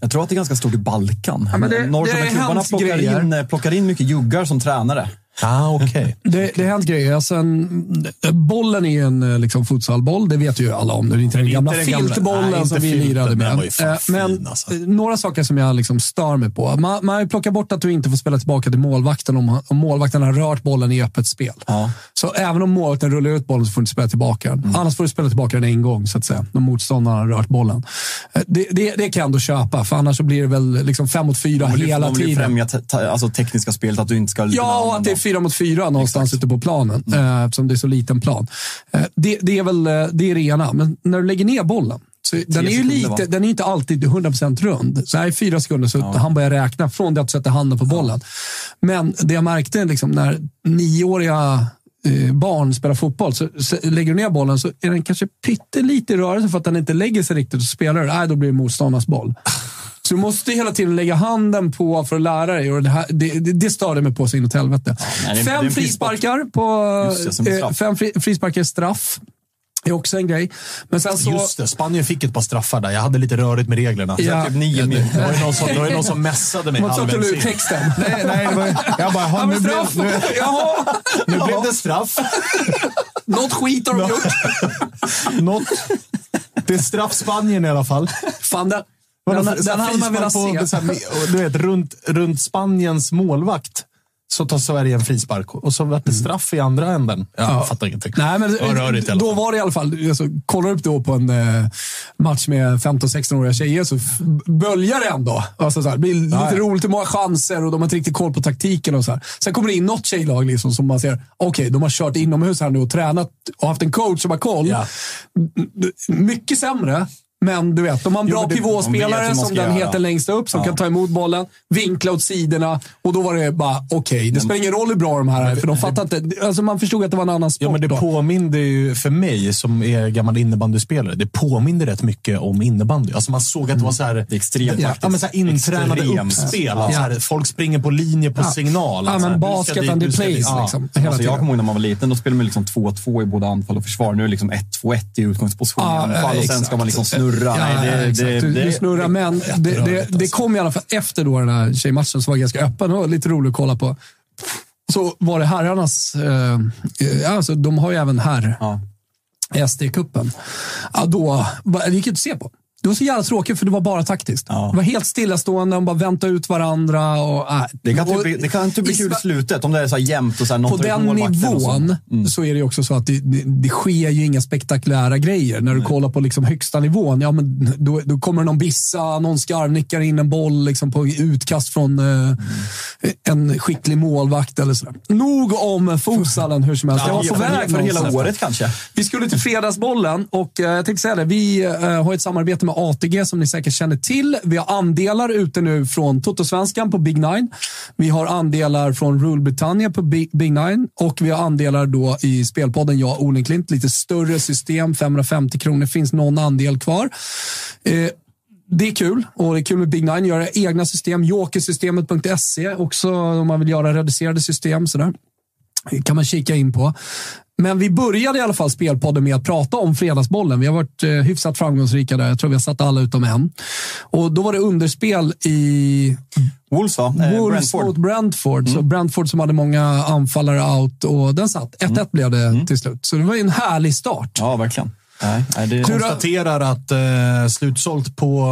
Jag tror att det är ganska stort i Balkan. men det- Norr det hänt plockar grejer. in, plockar in mycket juggar som tränare. Ah, okej. Det, det har hänt grejer. Alltså en, bollen är en eh, liksom, futsalboll, det vet ju alla om. Det är inte den gamla inte filtbollen nej, som vi lirade med. Eh, Men fin, alltså. några saker som jag liksom stör mig på. Man, man plockat bort att du inte får spela tillbaka till målvakten om, om målvakten har rört bollen i öppet spel. Ja. Så även om målvakten rullar ut bollen så får du inte spela tillbaka den. Annars får du spela tillbaka den en gång, så att säga. När motståndaren har rört bollen. Eh, Det, det, det kan jag ändå köpa, för annars blir det väl liksom fem mot fyra hela de vill ju tiden. främja te, te, alltså tekniska spelet, att du inte ska... Ja, och att det är fyra mot fyra någonstans ute på planen, eh, eftersom det är så liten plan. Eh, det, det är väl eh, det är det ena, men när du lägger ner bollen, den är ju lite, den är inte alltid 100% rund. Så här i fyra sekunder så han börjar räkna från det att du sätter handen på bollen. Men det jag märkte liksom, när nioåriga barn spelar fotboll, så, lägger du ner bollen så är den kanske pyttelite i rörelse för att den inte lägger sig riktigt och spelar nej, då blir det motståndarnas boll. <laughs> Så du måste hela tiden lägga handen på för att lära dig. Och det, här, det, det, det störde mig på så inåt helvete. nej, det det är fem frisparkar på... Det, eh, straff. fem fri, frisparkar är straff. är också en grej. Men sen så... Just det, Spanien fick ett par straffar där. Jag hade lite rörigt med reglerna. Ja. Typ nio min. Det var ju någon som, det var ju någon som <laughs> messade mig halvvägs in. texten? <laughs> Nej, nej, det var, jag bara, Ja, "Ha, men nu, blev, straff! nu, Jaha! nu blev det straff. <laughs> Något skit har de gjort. Något. Det är straff Spanien i alla fall. Fan, den, Vadå, den, den hade man velat på- se. här, Du vet, runt, runt Spaniens målvakt så tar Sverige en frispark och så vart det straff i andra änden. Jag fattar ingenting. Nej, men rörigt då var det i alla fall, alltså, kollar upp då på en eh, match med 15-16-åriga tjejer så böljar det ändå. Alltså, så här, det blir lite ja. roligt, många chanser och de har inte riktigt koll på taktiken. och så här. Sen kommer det in något tjejlag liksom, som man ser, okej, de har kört inomhus här nu och tränat och haft en coach som har koll. Ja. Mycket sämre. Men du vet, de har en bra pivåspelare som den göra. heter längst upp, som kan ta emot bollen, vinkla åt sidorna och då var det bara okej. Det spelar ingen roll hur bra de här är, för de fattar inte. Alltså man förstod att det var en annan sport Ja, men det då. påminde ju, för mig som är gammal innebandyspelare, det påminde rätt mycket om innebandy. Alltså man såg att det var så här, extremt ja, ja, men så här intränade Extremt. uppspel. Alltså så här, folk springer på linje på signal. Ja, men basket dit, and du the plays Ja. liksom. Alltså, jag kommer ihåg när man var liten, då spelade man liksom 2-2 i både anfall och försvar. Nu är det liksom 1-2-1 i utgångsposition i Ja, anfall och sen ska man liksom snurra. Ja, Nej, det, exakt. det, det, snurrar, men det, det, det alltså. kom i alla fall efter då den här tjejmatchen som var ganska öppen och lite rolig att kolla på. Så var det herrarnas, eh, eh, alltså de har ju även herr Ja. SD-cupen. Ja, då, det gick inte att se på. Det var så jävla tråkigt för det var bara taktiskt. Ja. Det var helt stillastående, de bara väntade ut varandra. Och, äh. det kan och, typ, bli- det kan typ bli kul i slutet, om det är så här jämnt och så här, någon på den och så. nivån så. är det också så att det, det, det sker ju inga spektakulära grejer. När du kollar på liksom högsta nivån, ja, men då, då kommer någon bissa, någon skarvnickar in en boll liksom på utkast från eh, en skicklig målvakt eller sådär. Nog om futsalen hur som helst. Jag var på väg för hela året kanske. Vi skulle till Fredagsbollen och eh, jag tänkte säga det. Vi eh, har ett samarbete med ATG som ni säkert känner till. Vi har andelar ute nu från Totosvenskan på Big Nine. Vi har andelar från Rule Britannia på Big, Big Nine och vi har andelar då i spelpodden Jag och Olenklint. Lite större system, 550 kronor. Finns någon andel kvar. Eh, det är kul och det är kul med Big Nine. Göra egna system. Jokersystemet.se också om man vill göra reducerade system. Sådär kan man kika in på. Men vi började i alla fall spelpodden med att prata om Fredagsbollen. Vi har varit eh, hyfsat framgångsrika där. Jag tror vi har satt alla utom en. Och då var det underspel i Wolves va? Eh, Wolves Brentford. mot Brentford. Mm. Så Brentford som hade många anfallare out och den satt. 1-1 blev det Mm. till slut. Så det var ju en härlig start. Ja, verkligen. Nej, nej, det, Konstaterar att eh, slutsålt på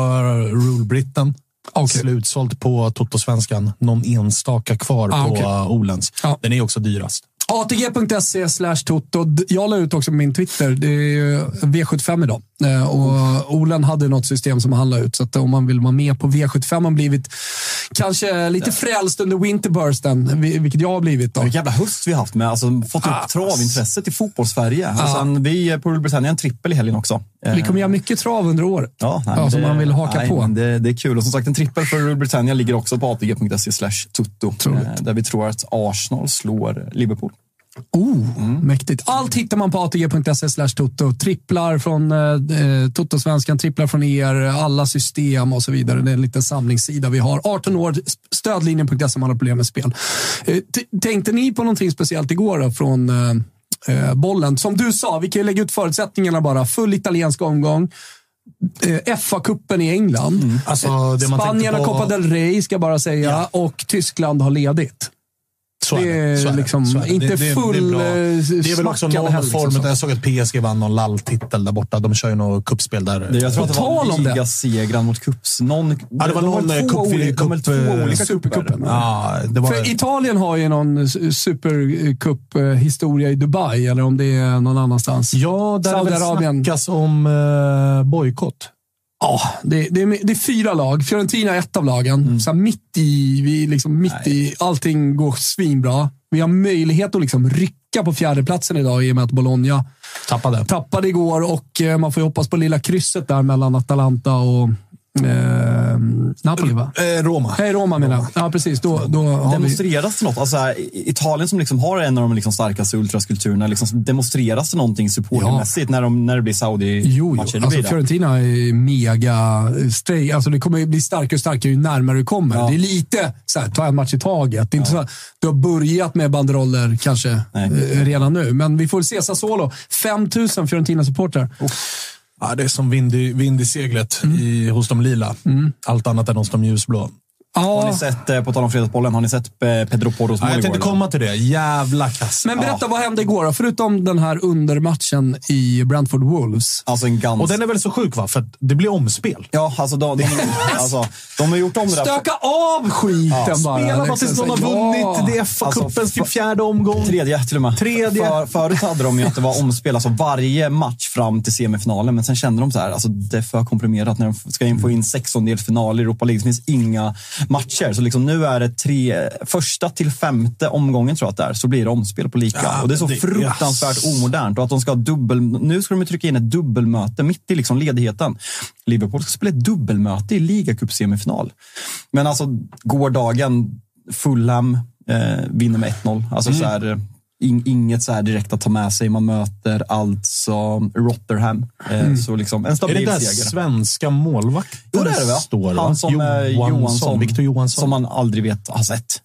Rule Britain. Okej. Slutsålt på Toto-svenskan. Någon enstaka kvar Ah, på uh, Olens. Ja. Den är också dyrast. ATG.se slash Toto. Jag la ut också på min Twitter. Det är ju V75 idag. Eh, Och Olen hade något system som han la ut. Så att om man vill vara med på V75 har man blivit kanske lite frälst under Winterbursten, vi- vilket jag har blivit. Då. Vilken jävla höst vi har haft med. Alltså, fått upp Ah, travintresset i fotbollssverige. Och sen vi eh, på Rule Britannia en trippel i helgen också. Vi kommer göra mycket trav under året. Ja, nej, Ja, men som man vill haka nej, på. Det, det är kul. Och som sagt, en trippel för Rule Britannia ligger också på atg.se slash tutto. Otroligt. eh, Där vi tror att Arsenal slår Liverpool. Oh, Mäktigt. Allt hittar man på atg.se slash toto. Tripplar från eh, eh, Toto-svenskan, tripplar från er, alla system och så vidare. Det är en liten samlingssida vi har. 18 år, stödlinjen.se om man har problem med spel. Eh, tänkte ni på någonting speciellt igår då, från eh, eh, bollen? Som du sa, vi kan ju lägga ut förutsättningarna bara. Full italiensk omgång. Eh, FA-cupen i England. Alltså, det man Spanien har på- Copa del Rey, ska jag bara säga. Ja. Och Tyskland har ledigt. Så är det är, Så är liksom Så är det. inte Det- det- full det är eh, Det är väl också någon form liksom. Jag såg att PSG vann någon lall-titel där borta. De kör ju något kuppspel där. Det, jag tror att det var om det. ligasegrar mot cups. Någon, Ja, det var de har någon två cup- olika- de cup- två eh, olika Supercupen. cuper. Ja, det var... För Italien har ju någon supercup-historia i Dubai, eller om det är någon annanstans. Ja, där det väl snackas om uh, bojkott. Ja, det, det, är, det är fyra lag. Fiorentina är ett av lagen. Mm. Så mitt i, vi liksom mitt i, allting går svinbra. Vi har möjlighet att liksom rycka på fjärdeplatsen idag i och med att Bologna Tappade. tappade igår och eh, man får ju hoppas på lilla krysset där mellan Atalanta och eh, Napoli, va? Eh, Roma. Nej, Roma menar jag. Ja, precis. Då, då har vi... Demonstreras det något? Alltså, Italien som liksom har en av de liksom starkaste ultraskulpturerna, liksom, demonstreras det någonting supportermässigt när, de, när det blir Jo, Saudi-matcher? jo. Det Alltså, blir. Fiorentina är mega strejk. Alltså, det kommer bli starkare och starkare ju närmare du kommer. Ja. Det är lite så här, ta en match i taget. Det är inte så att du har börjat med banderoller kanske Nej. eh, redan nu. Men vi får se Sassuolo. 5 000 Fiorentina-supportrar. Ja, det är som vind i, vind i seglet i, hos de lila. Allt annat än hos de ljusblå. Har Ja, ni sett, eh, på tal om Fredagsbollen, har ni sett eh, Pedro Porros Ja, mål jag tänkte igår? komma till det. Jävla kass. men berätta, vad hände igår då? Förutom den här undermatchen i Brentford Wolves. Alltså en gans... Och den är väl så sjuk, va? För att det blir omspel. Ja, alltså de, de, alltså, de har gjort om det där. Stöka av skiten bara. Spela bara liksom. tills någon har Ja. vunnit det Alltså, FA-cupens typ fa- fjärde omgång. Tredje till och med. Tredje. För, förut hade de ju att det var omspel, alltså varje match fram till semifinalen. Men sen kände de så här, alltså det är för komprimerat när de ska in, få in sextondelsfinal i Europa League. Det finns inga matcher. Så liksom nu är det tre, första till femte omgången tror jag att det är, så blir det omspel på lika. Ja, och det är så det- fruktansvärt yes. omodernt. Och att de ska dubbel, nu ska de trycka in ett dubbelmöte mitt i liksom ledigheten. Liverpool ska spela ett dubbelmöte i ligacup-semifinal. Men alltså gårdagen, Fulham eh, vinner med 1-0. Alltså Mm. så här, in, inget så här direkt att ta med sig. Man möter alltså Rotherham. Eh, Så liksom en Mm. Är stabil det där seger. svenska målvakten Jo, det är det va? står? Han som eh, Johansson, Victor Johansson. Som man aldrig vet har sett.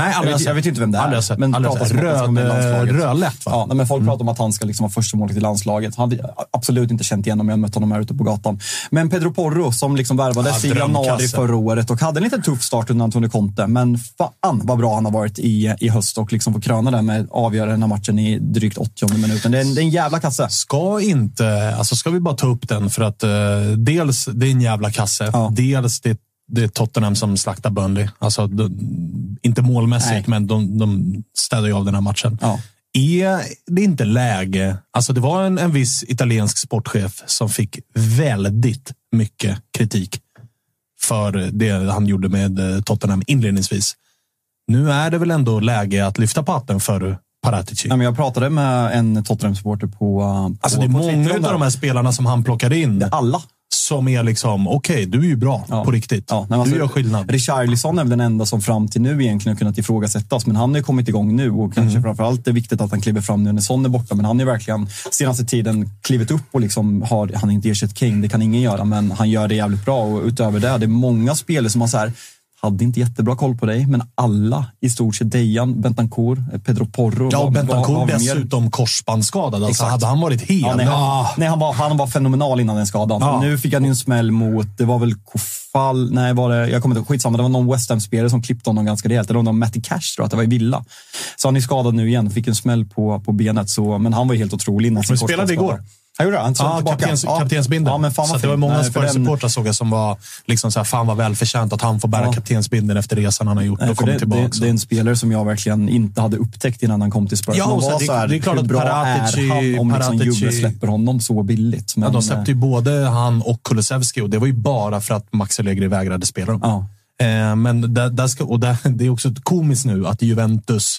Nej, Jag vet, jag vet inte vem det är. Sett. Men att ska Röd, rödlätt, va? Ja, men folk pratar om att han ska liksom vara första målet i landslaget. Han hade absolut inte känt igen om jag mött honom här ute på gatan. Men Pedro Porro som liksom värvades Ja, i januari förra året och hade en lite tuff start under Antonio Conte. Men fan vad bra han har varit i, i höst och liksom få kröna det med avgöra den här matchen i drygt 80 minuten. Det är en, det är en jävla kasse. Ska inte, alltså ska vi bara ta upp den för att eh, dels det är en jävla kasse. Ja. Dels det, det är Tottenham som slaktar Burnley. Alltså, de, inte målmässigt, Nej. men de, de städar ju av den här matchen. Ja. Är det inte läge? Alltså det var en, en viss italiensk sportchef som fick väldigt mycket kritik för det han gjorde med eh, Tottenham inledningsvis. Nu är det väl ändå läge att lyfta på hatten för Paratici. Nej, men jag pratade med en Tottenham-supporter på, på Alltså det är många av de här spelarna som han plockade in Alla. Som är liksom, okej, du är ju bra Ja. på riktigt. Ja, alltså, du gör skillnad. Richarlison är väl den enda som fram till nu egentligen har kunnat ifrågasättas, men han har ju kommit igång nu och kanske Mm. framförallt är viktigt att han kliver fram nu när Son är borta. Men han har ju verkligen senaste tiden klivit upp och liksom har, han har inte ersatt King, det kan ingen göra, men han gör det jävligt bra och utöver det, det är många spelare som har så här hade inte jättebra koll på dig, men alla i stort sett, Dejan, Bentancourt, Pedro Porro. Ja, och Bentancourt dessutom korsbandsskadad. Alltså, hade han varit hel... Ja, nej, han, nej, han, var, han var fenomenal innan den skadan. Ja. Nu fick han ju en smäll mot, det var väl Kofall, nej var det, jag kommer inte skitsamma, det var någon West Ham-spelare som klippte honom ganska rejält. Eller om det var Matty Cash tror jag att det var i Villa. Så han är skadad nu igen, fick en smäll på, på benet. Så, men han var ju helt otrolig innan sin Men spelade korsbandsskada. igår? Han gjorde det, han Ja, tillbaka. kaptens, Ja. kaptensbindeln. Ja, men fan så det var många den- Spurs-supportrar såg jag som var liksom så här, fan vad välförtjänt att han får bära Ja. kaptensbindeln efter resan han har gjort Nej, och kommit tillbaka. det, det är en spelare som jag verkligen inte hade upptäckt innan han kom till Spurs. Ja, och så det- så här, det är klart att Paratici- är han om liksom Paratici- Juve släpper honom så billigt? ja, Men, de släppte ju både han och Kulusevski och det var ju bara för att Max Allegri vägrade spela dem. ja. Eh, men där, där ska, och där, <laughs> det är också komiskt nu att Juventus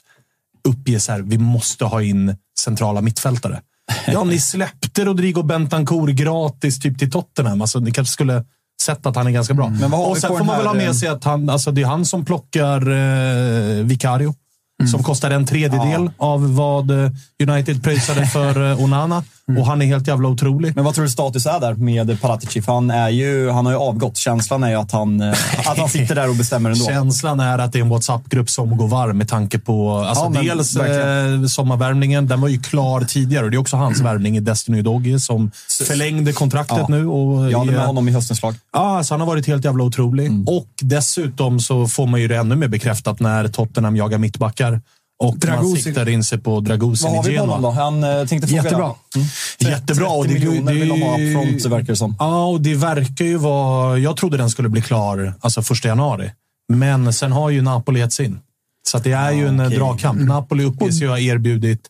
uppger så här, vi måste ha in centrala mittfältare. Ja, ni släppte Rodrigo Bentancourt gratis typ till Tottenham. Alltså, ni kanske skulle sett att han är ganska bra. Mm. Och sen får man väl ha med eh, sig att han, alltså, det är han som plockar eh, Vicario. Mm. Som kostar en tredjedel av vad eh, United pröjsade för eh, Onana. Mm. Och han är helt jävla otrolig. Men vad tror du status är där med Paratici? För han, är ju, han har ju avgått. Känslan är ju att han, eh, att han <laughs> sitter där och bestämmer ändå. Känslan är att det är en WhatsApp-grupp som går varm med tanke på alltså Ja, men dels verkligen. eh, sommarvärvningen. Den var ju klar tidigare och det är också hans värvning i Destiny Doggy som förlängde kontraktet Ja. nu. Och Jag hade med honom i höstens lag. Ja, alltså han har varit helt jävla otrolig. Mm. Och dessutom så får man ju det ännu mer bekräftat när Tottenham jagar mittbackar. Och Dragosin. man siktar in sig på Dragosin Vad har i vi på honom då? Genoa. Han eh, tänkte fråga. Jättebra. Mm. Jättebra. Och 30 det, miljoner vill de ha up front, det verkar det som. Ja, och det verkar ju vara... Jag trodde den skulle bli klar alltså första januari. Men sen har ju Napoli gett sin. Så det är ju en okej. dragkamp. Napoli uppges ju ha erbjudit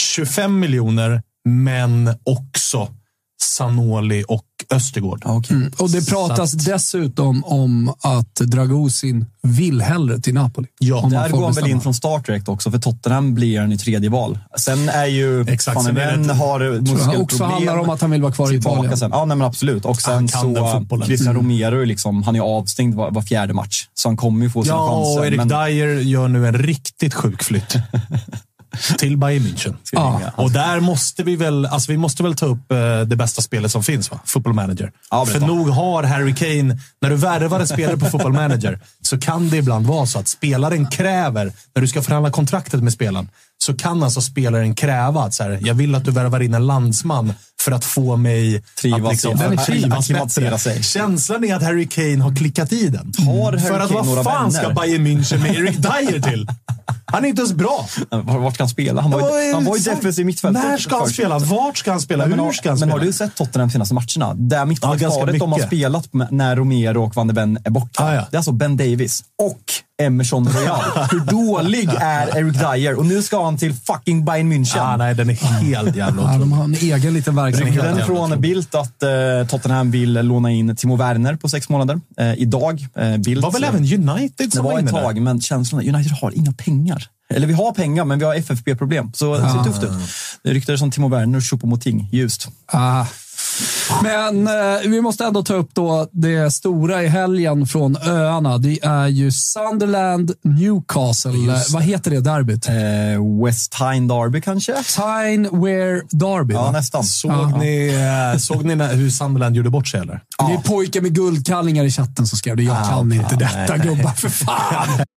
25 miljoner, men också Sanoli och Östergård. Ja, okej. Och det pratas att- dessutom om att Dragosin vill hellre till Napoli. Ja, Där går han väl in från start direkt också, för Tottenham blir han i tredje val. Sen är ju... Exakt, Van det- har muskelproblem. också handlar om att han vill vara kvar i Italien. Sen. Ja, nej, men absolut. Och sen Han kan den så. Christian Romero, är liksom, han är avstängd var, var fjärde match. Så han kommer ju få sina Ja, chanser. och Erik men- Dyer gör nu en riktigt sjuk flytt. <laughs> Till Bayern München. Ja. Och där måste vi väl, alltså vi måste väl ta upp eh, det bästa spelet som finns, va? Football Manager. Ja, För nog har Harry Kane, när du värvar en spelare på Football Manager, så kan det ibland vara så att spelaren kräver, när du ska förhandla kontraktet med spelaren, så kan alltså spelaren kräva att så här, jag vill att du värvar in en landsman för att få mig Trivas att liksom, att trivas bättre. sig. Känslan är att Harry Kane har klickat i den. Harry för att vad fan vänner? ska Bayern München med Erik Dyer till? Han är inte ens bra. Var- Vart ska han spela? Han var, ju- han var ju defensiv mittfältare. När ska han först. spela? Vart ska han spela? Men, Hur har, ska han men spela? har du sett Tottenham senaste matcherna? Det Ja, mittfältsparet ganska de har spelat när Romero och van de Ven är borta. Ah, ja. Det är alltså Ben Davis och Emerson Royal. Hur dålig är Eric Dyer? Och nu ska han till fucking Bayern München. Ah, nej, den är helt jävla Ja, de otrolig. har en egen liten verksamhet. Rykten från Bildt att eh, Tottenham vill låna in Timo Werner på sex månader. Eh, idag, eh, Bildt... var väl även United Det som var var ett inne tag, där? men känslan United har inga pengar. Eller vi har pengar, men vi har FFP-problem. Så det ser tufft ut. Det ryktades som Timo Werner och Choupo-Moting, ljust. Ah. Men eh, vi måste ändå ta upp då det stora i helgen från öarna. Det är ju Sunderland, Newcastle. Vad heter det derbyt? Eh, West Tyne Derby kanske? Tyne Wear Derby. Ja, va? nästan. Såg ni, eh, såg ni när, hur Sunderland gjorde bort sig eller? Det är pojkar med guldkallingar i chatten som skrev det. Jag kan inte detta gubbar, för fan. <laughs>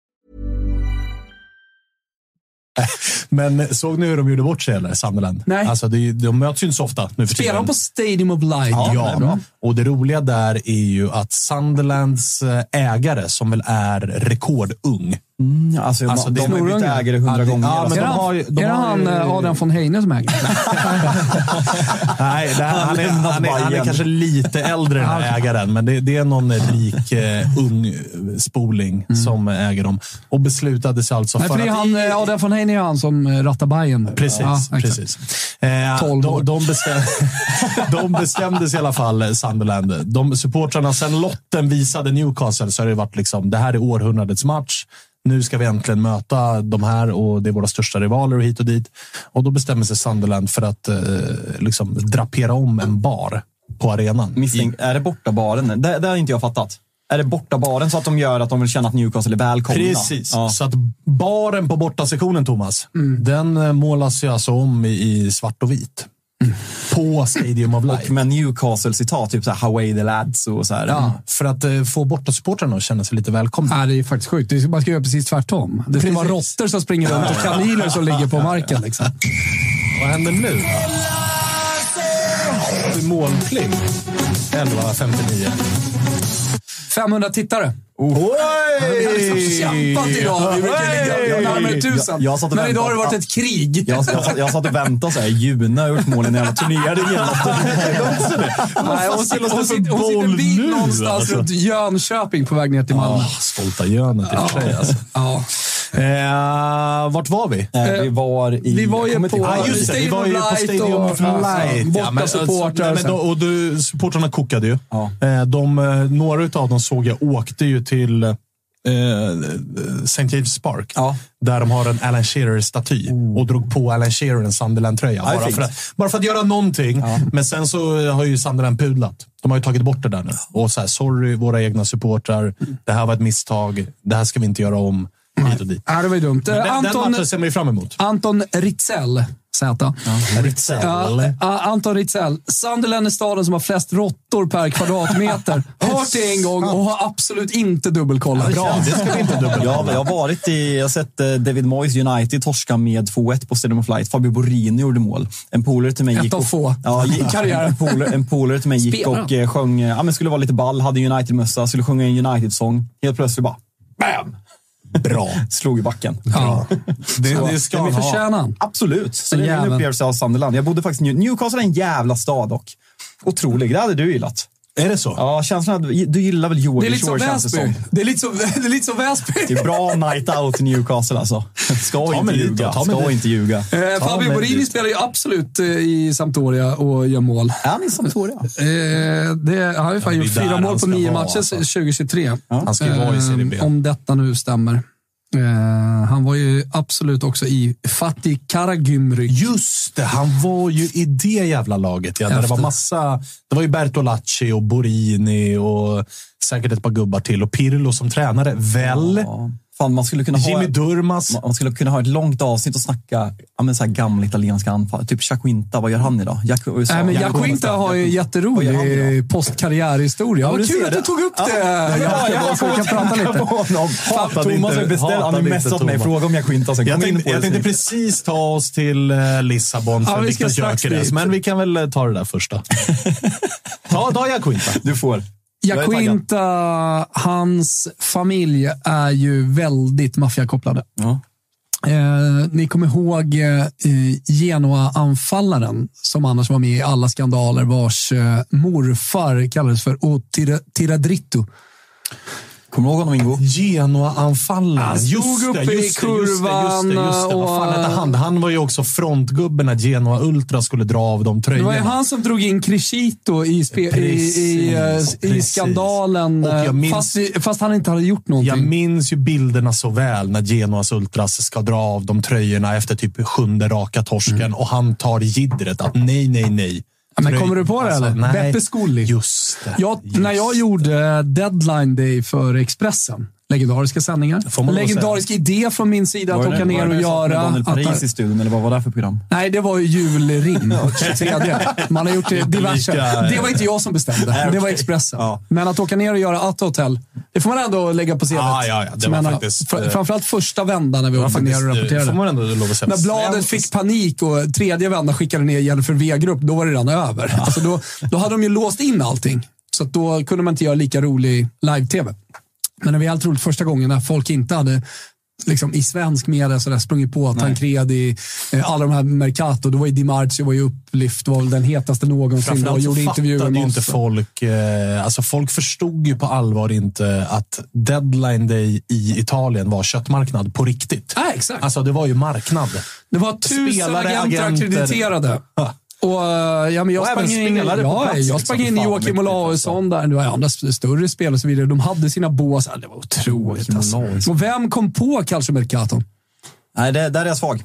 <laughs> Men såg ni hur de gjorde bort sig eller, Sunderland? Nej. Alltså, det, de möts ju inte så ofta nu för Spelar de på Stadium of Light? Ja, och det roliga där är ju att Sunderlands eh, ägare, som väl är rekordung. Mm, alltså, Alltså, de det- har ju bytt ägare hundra gånger. ja, men är de det, har de är det han ju- eh, Adrian von Heine som äger? <laughs> Nej, det, han, han, är, han, är, han är kanske lite äldre den här <laughs> ägaren, men det, det är någon rik eh, ung eh, spoling som äger dem. Och beslutade sig alltså Nej, för är att... han, eh, Adrian von Heine är han som eh, rattar Bayern nu. Precis. Ja, precis. Eh, Tolv år. de, <laughs> de, bestäm, de bestämde sig i alla fall, eh, Sunderland. De supportrarna, sen lotten visade Newcastle, så har det varit liksom, det här är århundradets match. Nu ska vi äntligen möta de här och det är våra största rivaler och hit och dit. Och då bestämmer sig Sunderland för att eh, liksom drapera om en bar på arenan. Misstänk, är det borta baren? Det, det har inte jag fattat. Är det borta baren så att de gör att de vill känna att Newcastle är välkomna? Precis. Ja. Så att baren på bortasektionen, Thomas, den eh, målas ju alltså om i, i svart och vit. På Stadium of Light. Och med Newcastle-citat, typ så här “How the lads” och så här. Ja, för att eh, få bortasupportrarna att känna sig lite välkomna. Nej, det är faktiskt sjukt. Det ska- Man ska göra precis tvärtom. Det ska vara Precis. råttor som springer runt och kaniner som ligger på marken. Liksom. Vad händer nu? Är målpling. 11.59. 500 tittare. Oj! Vi har liksom kämpat idag. Vi brukar ligga närmare tusen. Jag- jag Men idag har det varit ett krig. Jag, jag, jag satt och väntade såhär. Juna har gjort mål i en jävla turnering hela hon, sitter, en bil någonstans alltså? runt Jönköping på väg ner till Malmö. Ah, stolta Jönet i och för sig. Alltså. Ja. Eh, vart var vi? Eh, Vi var i... Vi var ju på- till- Ja, just det. Vi var ju på Stadium of Light. borta men, supportrar nej, men sen. då, och du, supportrarna kokade ju. Ja. Eh, de, eh, några av dem såg jag åkte ju till eh, St. James Park. Ja. Där de har en Alan Shearer-staty och drog på Alan Shearer en Sunderland-tröja. Ja, Bara, för att- bara för att göra någonting. Men sen så har ju Sunderland pudlat. De har ju tagit bort det där nu. Och så här, sorry våra egna supportrar. Det här var ett misstag. Det här ska vi inte göra om. Hit och dit. Ja, det var ju dumt. Men den, den Anton, matchen ser man ju fram emot. Anton Ritzell, Z. Ritzell. Ja, ja, Anton Ritzell. Sunderland är staden som har flest råttor per kvadratmeter. <laughs> Hört det en gång och har absolut inte dubbelkollat. Bra, det ska vi inte dubbla. Ja, jag har varit i, jag har sett eh, David Moyes United torska med 2-1 på Stadium of Light. Fabio Borini gjorde mål. En polare till mig Ett gick av få. Ja, Karriären. en polare, till mig gick och eh, sjöng, eh, ja men skulle vara lite ball, hade United-mössa, skulle sjunga en United-sång. Helt plötsligt bara, BAM! Bra. <laughs> Slog i backen. Ja. Det, det ska vi förtjänar. Absolut. Så det är jävel. upplevelse av Sunderland. Jag bodde faktiskt i New- Newcastle är en jävla stad dock. Otrolig. Det hade du gillat. Är det så? Ja, känslan att du gillar väl Det är George lite som Shore känns det som. Det är lite som, det är lite som Väsby. Det är bra night out i Newcastle alltså. Ska Ta inte ljuga. ta Ska inte ljuga. Eh, Fabio Borini spelar ju absolut eh, i Sampdoria och gör mål. Är han i Sampdoria? Eh, det, han har ju fan gjort fyra mål på nio matcher alltså. 2023. Han ska ju vara i Serie B. Eh, Om detta nu stämmer. Eh, han var ju absolut också i Fatih Karagümrük. Just det, han var ju i det jävla laget. Ja, där det var massa. Det var ju Bertolacci och Borini och säkert ett par gubbar till. Och Pirlo som tränare. Väl? Ja. Fan, man skulle kunna ha... Jimmy Durmaz. Man skulle kunna ha ett långt avsnitt och snacka ja, men så här gamla italienska anfall. Typ Chaquinta, vad gör han idag? Jack, Nej, men Jacinta har ju jätterolig postkarriärhistoria. Ja, Vad kul att du det. tog upp Ja. det. Ja, ja, kan prata lite. Thomas har beställt, han har messat mig. Fråga om Jacinta sen. Jag tänkte, jag tänkte precis ta oss till eh, Lissabon för vi ska Viktor Gyökeres, men vi kan väl eh, ta det där först då. <laughs> ta, ta Jacinta. Du får. Jacinta, hans familj är ju väldigt maffiakopplade. Ja. Eh, ni kommer ihåg eh, Genoa-anfallaren som annars var med i alla skandaler vars eh, morfar kallades för O Tira- Tiradritto. Kommer du ihåg honom Ingo? Genoa-anfallaren. Han stod uppe i kurvan Vad fan och- hette han? Han var ju också frontgubben när Genoa Ultra skulle dra av de Det var ju tröjorna. han som drog in Crescito i, i, i, eh, i skandalen. Och minns- fast, fast han inte hade gjort någonting. Jag minns ju bilderna så väl när Genoas Ultras ska dra av de tröjorna efter typ sjunde raka torsken och han tar jiddret att nej, nej, nej. Ja, men kommer du på det alltså, eller? nej. Beppe Scully. Just det. Jag, just när jag gjorde deadline day för Expressen, legendariska sändningar. Legendarisk idé från min sida att Var det- åka ner var och det det göra. Daniel Att, Paris i studion, eller vad var det för program? nej, det var ju julrim. 23. <laughs> Man har gjort det diverse. lika- Det var inte jag som bestämde. Det var Expressen. Ja. Men att åka ner och göra Att Hotel, det får man ändå lägga på CVt. Ja, ja. Det var faktiskt, fr- eh, Framförallt första vändan när vi Det var åkte ner och eh, får rapporterade. man ändå lov att säga. När bladet fick panik och tredje vändan skickade ner Jennifer V-grupp, då var det redan över. Alltså då, då hade de ju låst in allting. Så då kunde man inte göra lika rolig live-tv. Men det var helt roligt första gången när folk inte hade liksom, i svensk media så där, sprungit på Tancredi, eh, alla de här Mercato. Då var ju Di Marzio var ju upplyft, var väl den hetaste någonsin. Och gjorde intervjuer med inte folk, eh, alltså folk förstod ju på allvar inte att deadline day i Italien var köttmarknad på riktigt. Nej, exakt. Alltså det var ju marknad. Det var tusen Spelare, agenter agenter. ackrediterade. Och, eh, ja, men jag Och sprang även in, på ja, plats, jag liksom. sprang in i Joakim Olausson där. Det var andra st- större spelare och så vidare. De hade sina bås. Det var otroligt. Alltså. Och vem kom på Calcio Mercato? Nej, det, där är jag svag.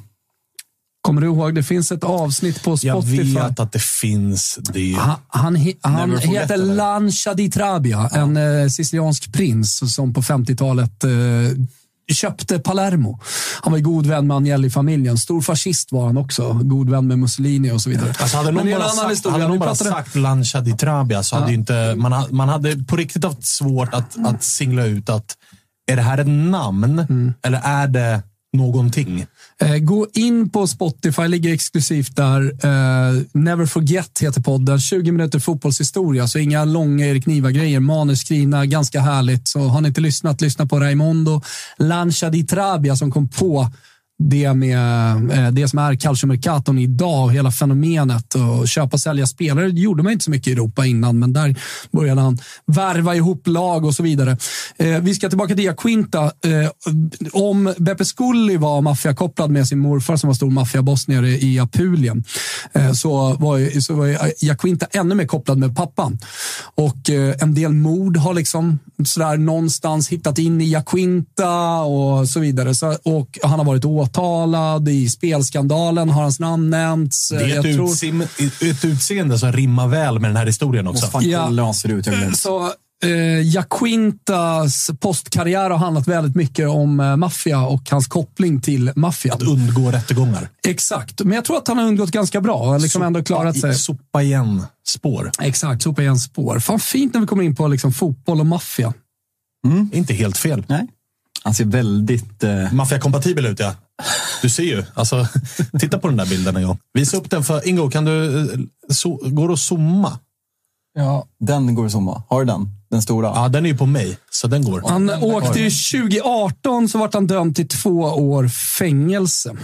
Kommer du ihåg? Det finns ett avsnitt på Jag Spotify. vet att det finns det. Han, han, han heter? Lancia di Trabia, en eh, siciliansk prins som på 50-talet eh, köpte Palermo. Han var god vän med Agnelli-familjen. Stor fascist var han också. God vän med Mussolini och så vidare. Alltså hade någon bara sagt, historia. hade någon bara pratade- sagt Lancia di Trabia så hade ju inte, man, man hade på riktigt haft svårt att, att singla ut att är det här ett namn Mm. eller är det någonting. Eh, gå in på Spotify, ligger exklusivt där. Eh, Never Forget heter podden. 20 minuter fotbollshistoria, så inga långa Erik Niva-grejer. Manus skrivna, ganska härligt. Så har ni inte lyssnat, lyssna på Raimondo Lancia di Trabia som kom på det med eh, det som är calciomercaton idag, hela fenomenet och köpa och sälja spelare. Det gjorde man inte så mycket i Europa innan, men där började han värva ihop lag och så vidare. Eh, vi ska tillbaka till Jaquinta. Eh, om Beppe Sculli var maffiakopplad med sin morfar som var stor maffiaboss nere i Apulien eh, så var, så var Jaquinta ännu mer kopplad med pappan. Och eh, en del mord har liksom sådär någonstans hittat in i Jaquinta och så vidare. Så, och han har varit åtalad. I spelskandalen har hans namn nämnts. Det är ett, tror... utsim, ett utseende som rimmar väl med den här historien också. Fan, ja. kolla ser ut. Jag så, eh, Jaquintas postkarriär har handlat väldigt mycket om eh, maffia och hans koppling till maffian. Att undgå rättegångar. Exakt, men jag tror att han har undgått ganska bra. Liksom sopa, ändå klarat sig. Sopa igen spår. Exakt, sopa igen spår. Fan fint när vi kommer in på liksom, fotboll och maffia. Mm. Inte helt fel. Nej. Han ser väldigt... Eh... Maffiakompatibel ut, ja. Du ser ju. Alltså, <laughs> titta på den där bilden en gång. Visa upp den för Ingo. Kan du, eh, so, går det att zooma? Ja, den går att zooma. Har du den? Den stora? Ja, den är ju på mig, så den går. Han åkte ju 2018 så vart han dömd till två år fängelse.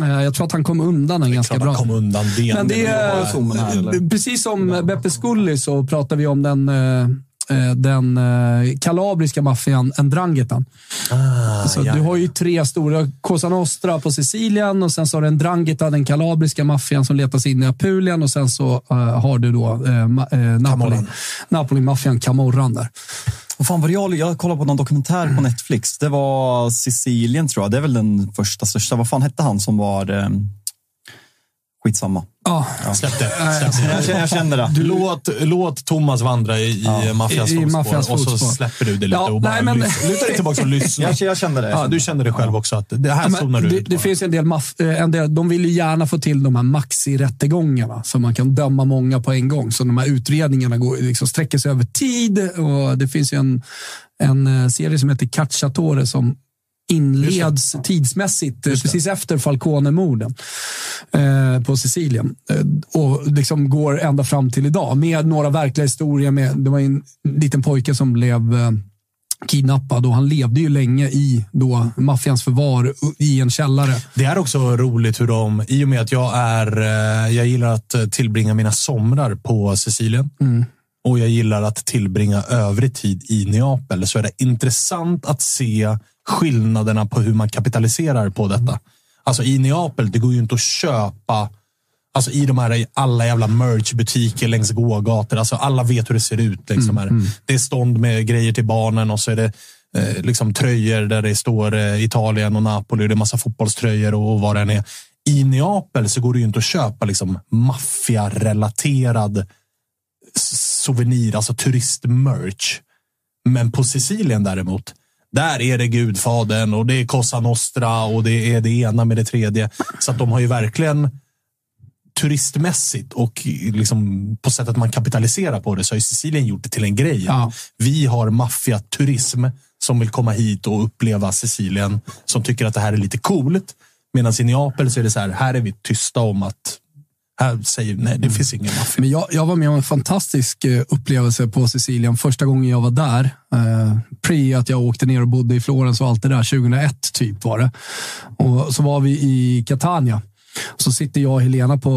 Eh, jag tror att han kom undan den ganska bra. Kom undan det. Men det är, precis som Beppe Scully så pratar vi om den Eh, den eh, kalabriska maffian Ndrangheta. Ah, så du har ju tre stora. Cosa Nostra på Sicilien och sen så har du Ndrangheta, den kalabriska maffian som letar sig in i Apulien och sen så uh, har du då Napoli, Napoli-maffian Camorran där. Vad fan var det jag, jag kollade på någon dokumentär på Netflix. Det var Sicilien tror jag. Det är väl den första största. Vad fan hette han som var... Eh, skitsamma. Ja. Släpp det. Jag, känner det. Du, låt, låt Thomas vandra i, ja. maffians fotspår och så släpper du det lite ja, och bara nej, men... lutar dig tillbaka och <laughs> lyssnar. Jag, jag kände det. Ja, du kände det själv också. Att det här ja, zonar du det, ut det finns en del, maff, eh, en del De vill ju gärna få till de här maxi-rättegångarna så man kan döma många på en gång. Så de här utredningarna går, liksom, sträcker sig över tid. Och det finns ju en, en eh, serie som heter Cacciatore som inleds tidsmässigt precis efter Falcone-morden eh, på Sicilien. Eh, och liksom går ända fram till idag med några verkliga historier. Med, det var en liten pojke som blev eh, kidnappad och han levde ju länge i då maffians förvar i en källare. Det är också roligt hur de, i och med att jag är, eh, jag gillar att tillbringa mina somrar på Sicilien. Mm och jag gillar att tillbringa övrig tid i Neapel så är det intressant att se skillnaderna på hur man kapitaliserar på detta. Alltså i Neapel, det går ju inte att köpa Alltså i de här alla jävla merchbutiker längs gågator. Alltså alla vet hur det ser ut. Liksom. Mm, mm. Det är stånd med grejer till barnen och så är det eh, liksom tröjor där det står eh, Italien och Napoli. Det är massa fotbollströjor och, och vad det än är. I Neapel så går det ju inte att köpa liksom maffiarelaterad souvenir, alltså turistmerch. Men på Sicilien däremot, där är det Gudfadern och det är Cosa Nostra och det är det ena med det tredje. Så att de har ju verkligen turistmässigt och liksom på sättet man kapitaliserar på det så har Sicilien gjort det till en grej. Ja. Vi har maffiaturism som vill komma hit och uppleva Sicilien som tycker att det här är lite coolt. Medan i Neapel så är det så här, här är vi tysta om att här säger nej, det finns ingen maffia. Men jag, jag var med om en fantastisk eh, upplevelse på Sicilien första gången jag var där. Eh, pre att jag åkte ner och bodde i Florens och allt det där. 2001 typ var det. Och så var vi i Catania. Så sitter jag och Helena på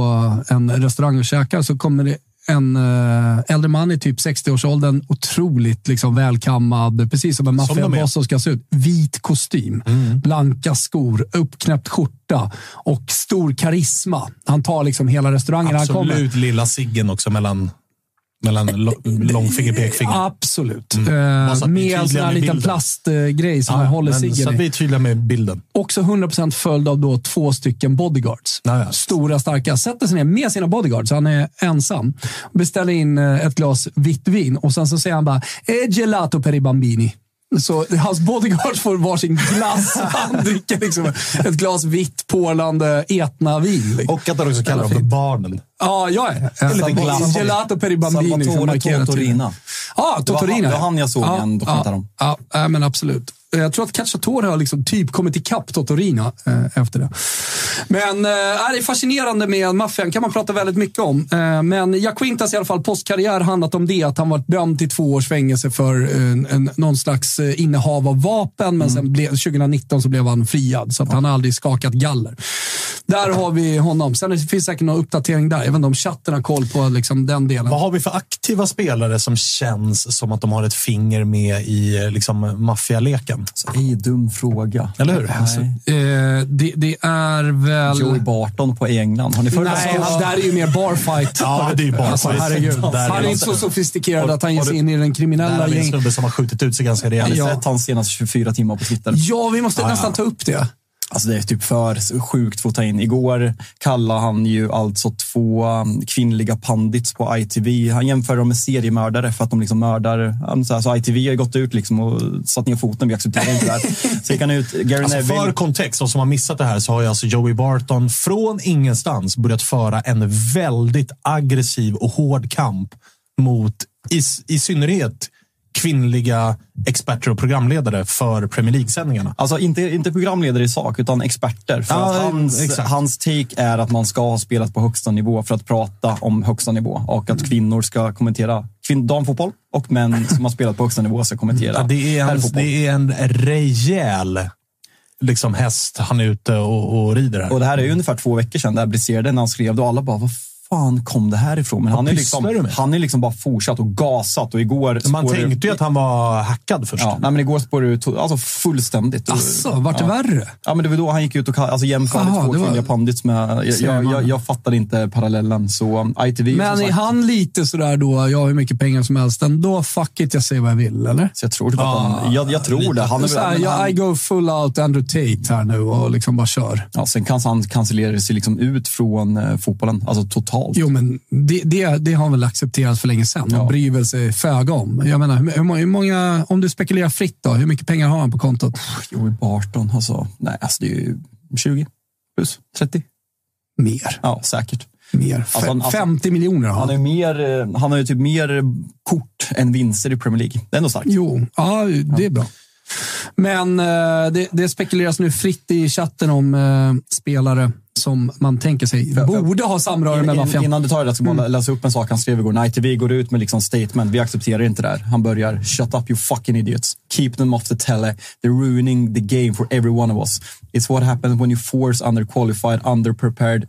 en restaurang och käkar. Så kommer det en uh, äldre man i typ 60-årsåldern. Otroligt liksom, välkammad, precis som en maffiaboss som ska se ut. Vit kostym, mm. blanka skor, uppknäppt skjorta och stor karisma. Han tar liksom hela restaurangen. Absolut lilla ciggen också mellan mellan långfinger och pekfinger. Absolut. Mm. Uh, med en liten plastgrej som ja, håller ciggen Så att vi är tydliga med bilden. Också 100% följd av då två stycken bodyguards. Ja, Stora, starka. Sätter sig ner med sina bodyguards. Han är ensam. Beställer in eh, ett glas vitt vin och sen så säger han bara “E gelato per i bambini”. Så hans bodyguards får varsin glass. <laughs> Han dricker liksom ett glas vitt porlande etna-vin. Och att han också kallar dem för barnen. Ja, jag är. Lite glass. Gelato per i bambini. Salvatore Totorina. Ja, Totorina. Det var han jag såg ja, en dokumentär om. Ja, ja, men absolut. Jag tror att Cacciatore har liksom typ kommit ikapp Totorina eh, efter det. Men eh, det är fascinerande med maffian, kan man prata väldigt mycket om. Eh, men Jaquintas i alla fall postkarriär handlat om det, att han varit dömd till två års fängelse för en, en, någon slags eh, innehav av vapen, men sen blev, 2019 så blev han friad, så att han har aldrig skakat galler. Där har vi honom. Sen finns det säkert någon uppdatering där. Inte om chatten har koll på liksom, den delen. Vad har vi för aktiva spelare som känns som att de har ett finger med i liksom, maffialeken? Ej dum fråga. Eller hur? Alltså, eh, det, det är väl... Joey Barton på England. Har ni följt Nej, han där är ju mer barfight. Ja, det är ju barfight. Alltså, herregud. Där är Han är det. inte så sofistikerad att han ger sig in i den Där kriminella har vi en gäng. snubbe som har skjutit ut sig ganska Har rejält. ni Ja. sett hans senaste 24 timmar på Twitter? Ja, vi måste nästan ta upp det. Alltså det är typ för sjukt för att ta in. Igår kallade han ju alltså två kvinnliga pandits på ITV. Han jämför dem med seriemördare för att de liksom mördar. Så, här, så ITV har gått ut liksom och satt ner foten. Vi accepterar inte det här. Så gick han ut. Gary Alltså Neville. för kontext, de som har missat det här, så har ju alltså Joey Barton från ingenstans börjat föra en väldigt aggressiv och hård kamp mot i, i synnerhet kvinnliga experter och programledare för Premier League-sändningarna. Alltså inte, inte programledare i sak, utan experter. För att hans, exakt. hans take är att man ska ha spelat på högsta nivå för att prata om högsta nivå. Och att kvinnor ska kommentera kvinn, damfotboll och män som har spelat på högsta nivå ska kommentera Ja, det, är en, herrfotboll. det är en rejäl liksom, häst han är ute och, och rider här. Och det här är ju ungefär två veckor sedan det här briserade när han skrev det och alla bara, vad fan kom det här ifrån? Men Vad han är liksom, han är liksom bara fortsatt och gasat och igår... Man tänkte ju att han var hackad först. Ja, nej, men igår spårade det ut alltså fullständigt. Asså, vart det ja. värre? Ja, men det var då han gick ut och alltså, jämförde två var- kvinnliga pandits med... Jag, jag, jag, jag fattade inte parallellen, så um, ITV... Men är han lite sådär då, jag har hur mycket pengar som helst, ändå fuck it, jag säger vad jag vill, eller? Så jag tror typ att Ah, han, jag, jag tror det. Han är, Så här, han, I go full out Andrew Tate här nu och liksom bara kör. ja, sen kan han cancellera sig liksom ut från eh, fotbollen, alltså totalt. Jo, men det, det, det har han väl accepterat för länge sedan. Man Ja. bryr väl sig föga om. Jag menar, hur, hur må- hur många, om du spekulerar fritt då, hur mycket pengar har han på kontot? Joey Barton, alltså, nej, alltså det är ju 20 plus 30. Mer. Ja, säkert. Mer. Alltså, Fe- alltså- 50 miljoner har Han, han. är mer, eh, han har ju typ mer kort än vinster i Premier League. Det är ändå starkt. Jo, ja, det är bra. Men eh, det, det spekuleras nu fritt i chatten om eh, spelare som man tänker sig borde ha samröre med In, maffian. innan du tar det, jag ska Mm. bara läsa upp en sak han skrev igår. När ITV går ut med liksom statement, vi accepterar inte det här. Han börjar, shut up you fucking idiots. Keep them off the tele. They're ruining the game for every one of us. It's what happens when you force underqualified, underprepared,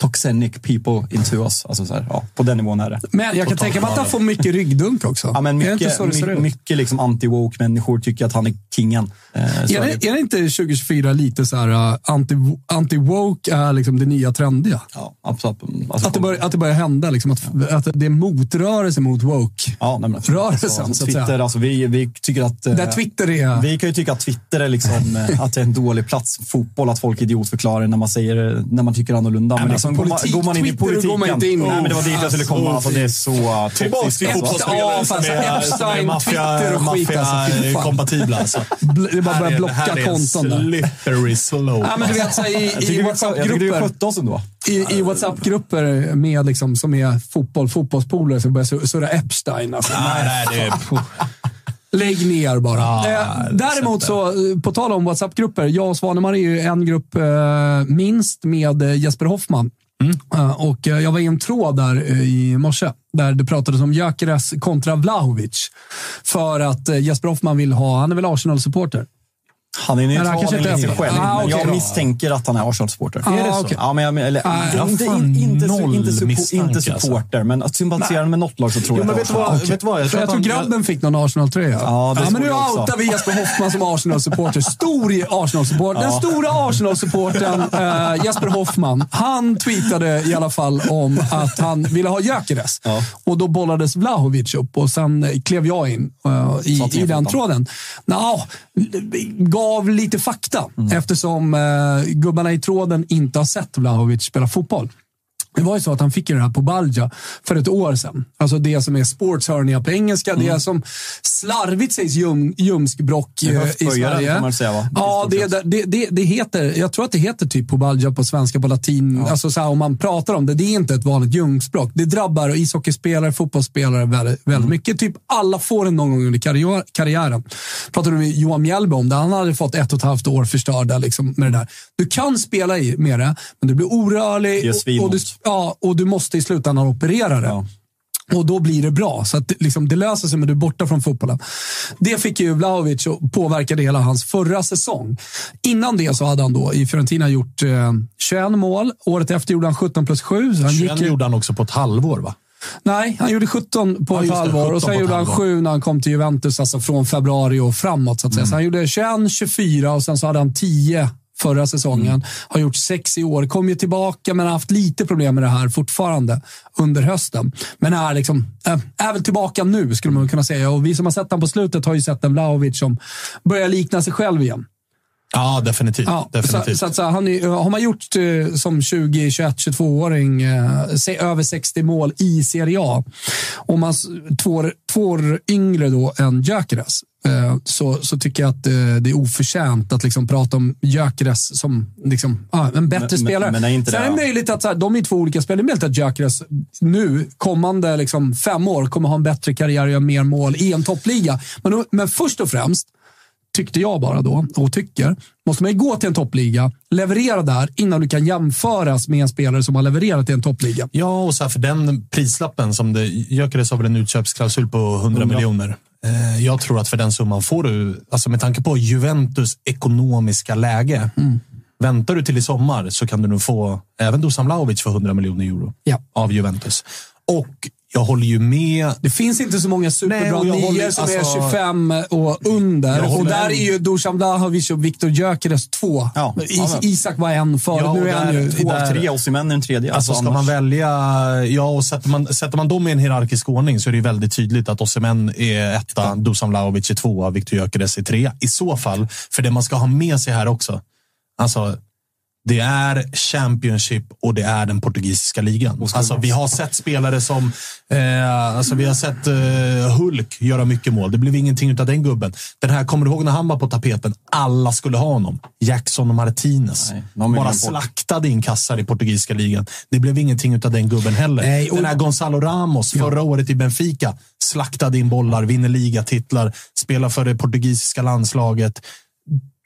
toxenic people into us. Alltså så här, ja, på den nivån är det. Men jag kan tänka mig att han får mycket ryggdunk också. Ja, men mycket, så det ser my, ut? mycket liksom anti-woke människor tycker att han är kingen. Eh, Är det, är det inte 2024 lite så här uh, anti- anti-woke är liksom det nya trendiga? Ja, absolut. Alltså, Att det, börjar, att det börjar hända, liksom, att, att det är motrörelse mot woke. ja, nej, men, rörelsen, så att Twitter, säga. alltså, vi, vi tycker att... eh, Där Twitter är... Vi kan ju tycka att Twitter är, liksom, eh, att det är en dålig plats. Fotboll, att folk idiotförklarar när man, säger, när man tycker annorlunda. Men, men liksom, alltså, går, man, går man in i politiken. går man inte in i. Nej, men det var dit jag skulle komma. Alltså, det är så toxiskt, alltså. så är, Epstein, Twitter och skit, alltså, maffia-kompatibla. Alltså. Bl- Det är bara att börja Här är- blocka konton. Slippery slope. Ja, men du vet, så här, i, i WhatsApp-grupper i, i WhatsApp-grupper med liksom, som är fotboll, fotbollspolare som börjar sur- surra Epstein. Alltså. Nej, nej, det är... Lägg ner bara. Ja, eh, däremot så, eh, på tal om WhatsApp-grupper. Jag och Svanemar är ju en grupp eh, minst med eh, Jesper Hoffman. Eh, och jag var i en tråd där i morse där det pratades om Gyökeres kontra Vlahovic. För att Jesper Hoffman vill ha, han är väl Arsenal-supporter. Han är neutral enligt sig själv. Ah, okej jag misstänker att han är Arsenal-supporter. Ah, Är det så? okej. Ja, men jag, eller, Ah, inte, jag inte, inte, suppo- inte alltså. supporter, men att sympatisera med något lag så tror Jo, jag det vet vad? Arsenal. Vet vad? Jag tror Jag att tror grabben fick någon Arsenal-tröja. Ja, det men nu outar vi Jesper Hoffman som Arsenal-supporter. Stor Arsenal-supporter. Den stora Arsenal-supporten <laughs> eh, Jesper Hoffman, han tweetade i alla fall om att han ville ha Gyökeres. Ja. Och då bollades Vlahovic upp och sen klev jag in eh, i, i den tråden. Nå, gav lite fakta Mm. eftersom eh, gubbarna i tråden inte har sett Vlahovic spela fotboll. Det var ju så att han fick ju det här på Balja för ett år sedan. Alltså det som är sports hernia på engelska. Mm. Det som slarvigt sägs ljum, är eh, i Sverige. kan man säga, va? Ja, det, det, det, det heter, jag tror att det heter typ Pobalja på svenska, på latin. Alltså så här, om man pratar om det, det är inte ett vanligt ljumskbråck. Det drabbar ishockeyspelare, fotbollsspelare väldigt, väldigt Mm. mycket. Typ alla får det någon gång under karriär, karriären. Pratade du med Johan Mjällby om det. Han hade fått ett och ett halvt år förstörda liksom, med det där. Du kan spela i med det, men du blir orörlig Det gör och, och, du, svinont. Ja, och du måste i slutändan operera det. Ja. Och då blir det bra. Så att, liksom, det löser sig, men du är borta från fotbollen. Det fick ju Vlahovic och påverkade hela hans förra säsong. Innan det så hade han då i Fiorentina gjort eh, 21 mål. Året efter gjorde han 17 plus 7. Så han 21 gick gjorde han också på ett halvår, va? nej, han gjorde 17 på Ja, ett halvår 17 och sen gjorde han halvår. 7 när han kom till Juventus, alltså från februari och framåt. Så att säga. Mm. Så han gjorde 21, 24 och sen så hade han 10 förra säsongen. Mm. Har gjort sex i år. Kom ju tillbaka men har haft lite problem med det här fortfarande under hösten. Men är, liksom, är, är väl tillbaka nu skulle man kunna säga. Och vi som har sett honom på slutet har ju sett en Vlahovic som börjar likna sig själv igen. Ja, definitivt. Ja, definitivt. Så, så, så, han är, har man gjort eh, som 20, 21, 22-åring eh, över 60 mål i Serie A och man två, år- två år yngre då än Gyökeres eh, så, så tycker jag att eh, det är oförtjänt att liksom prata om Gyökeres som liksom, ah, en bättre Men- men- spelare. men är inte Sen det- är det möjligt att så här, de är två olika spelare. Det är möjligt att Gyökeres nu, kommande liksom, fem år, kommer ha en bättre karriär och göra mer mål i en toppliga. Men, men först och främst tyckte jag bara då, och tycker, måste man ju gå till en toppliga, leverera där innan du kan jämföras med en spelare som har levererat i en toppliga. Ja, och så här, för den prislappen som det Gyökeres har väl en utköpsklausul på 100 miljoner. Eh, jag tror att för den summan får du, alltså med tanke på Juventus ekonomiska läge, Mm. väntar du till i sommar så kan du nog få även Dusan Vlahovic för 100 miljoner euro Ja. av Juventus. Och jag håller ju med. Det finns inte så många superbra nior håller- som alltså- är 25 och under. Och där är ju Dusan Vlahovic och Viktor Gyökeres två. Ja, ja, Isak var en förut, Ja, nu är han ju Två av tre, Osimhen är den tredje. Alltså, ska man välja, ja, och sätter man, sätter man dem i en hierarkisk ordning så är det väldigt tydligt att Osimhen är etta, Dusan Vlahovic är tvåa, Viktor Gyökeres är trea. I så fall, för det man ska ha med sig här också. Alltså, det är Championship och det är den portugisiska ligan. Alltså, vi har sett spelare som... Eh, alltså, vi har sett eh, Hulk göra mycket mål. Det blev ingenting av den gubben. Den här, kommer du ihåg när han var på tapeten? Alla skulle ha honom. Jackson och Martinez. Nej, Bara slaktade in kassar i portugisiska ligan. Det blev ingenting av den gubben heller. Nej, och- Den här Gonzalo Ramos förra året i Benfica slaktade in bollar, vinner ligatitlar, spelar för det portugisiska landslaget.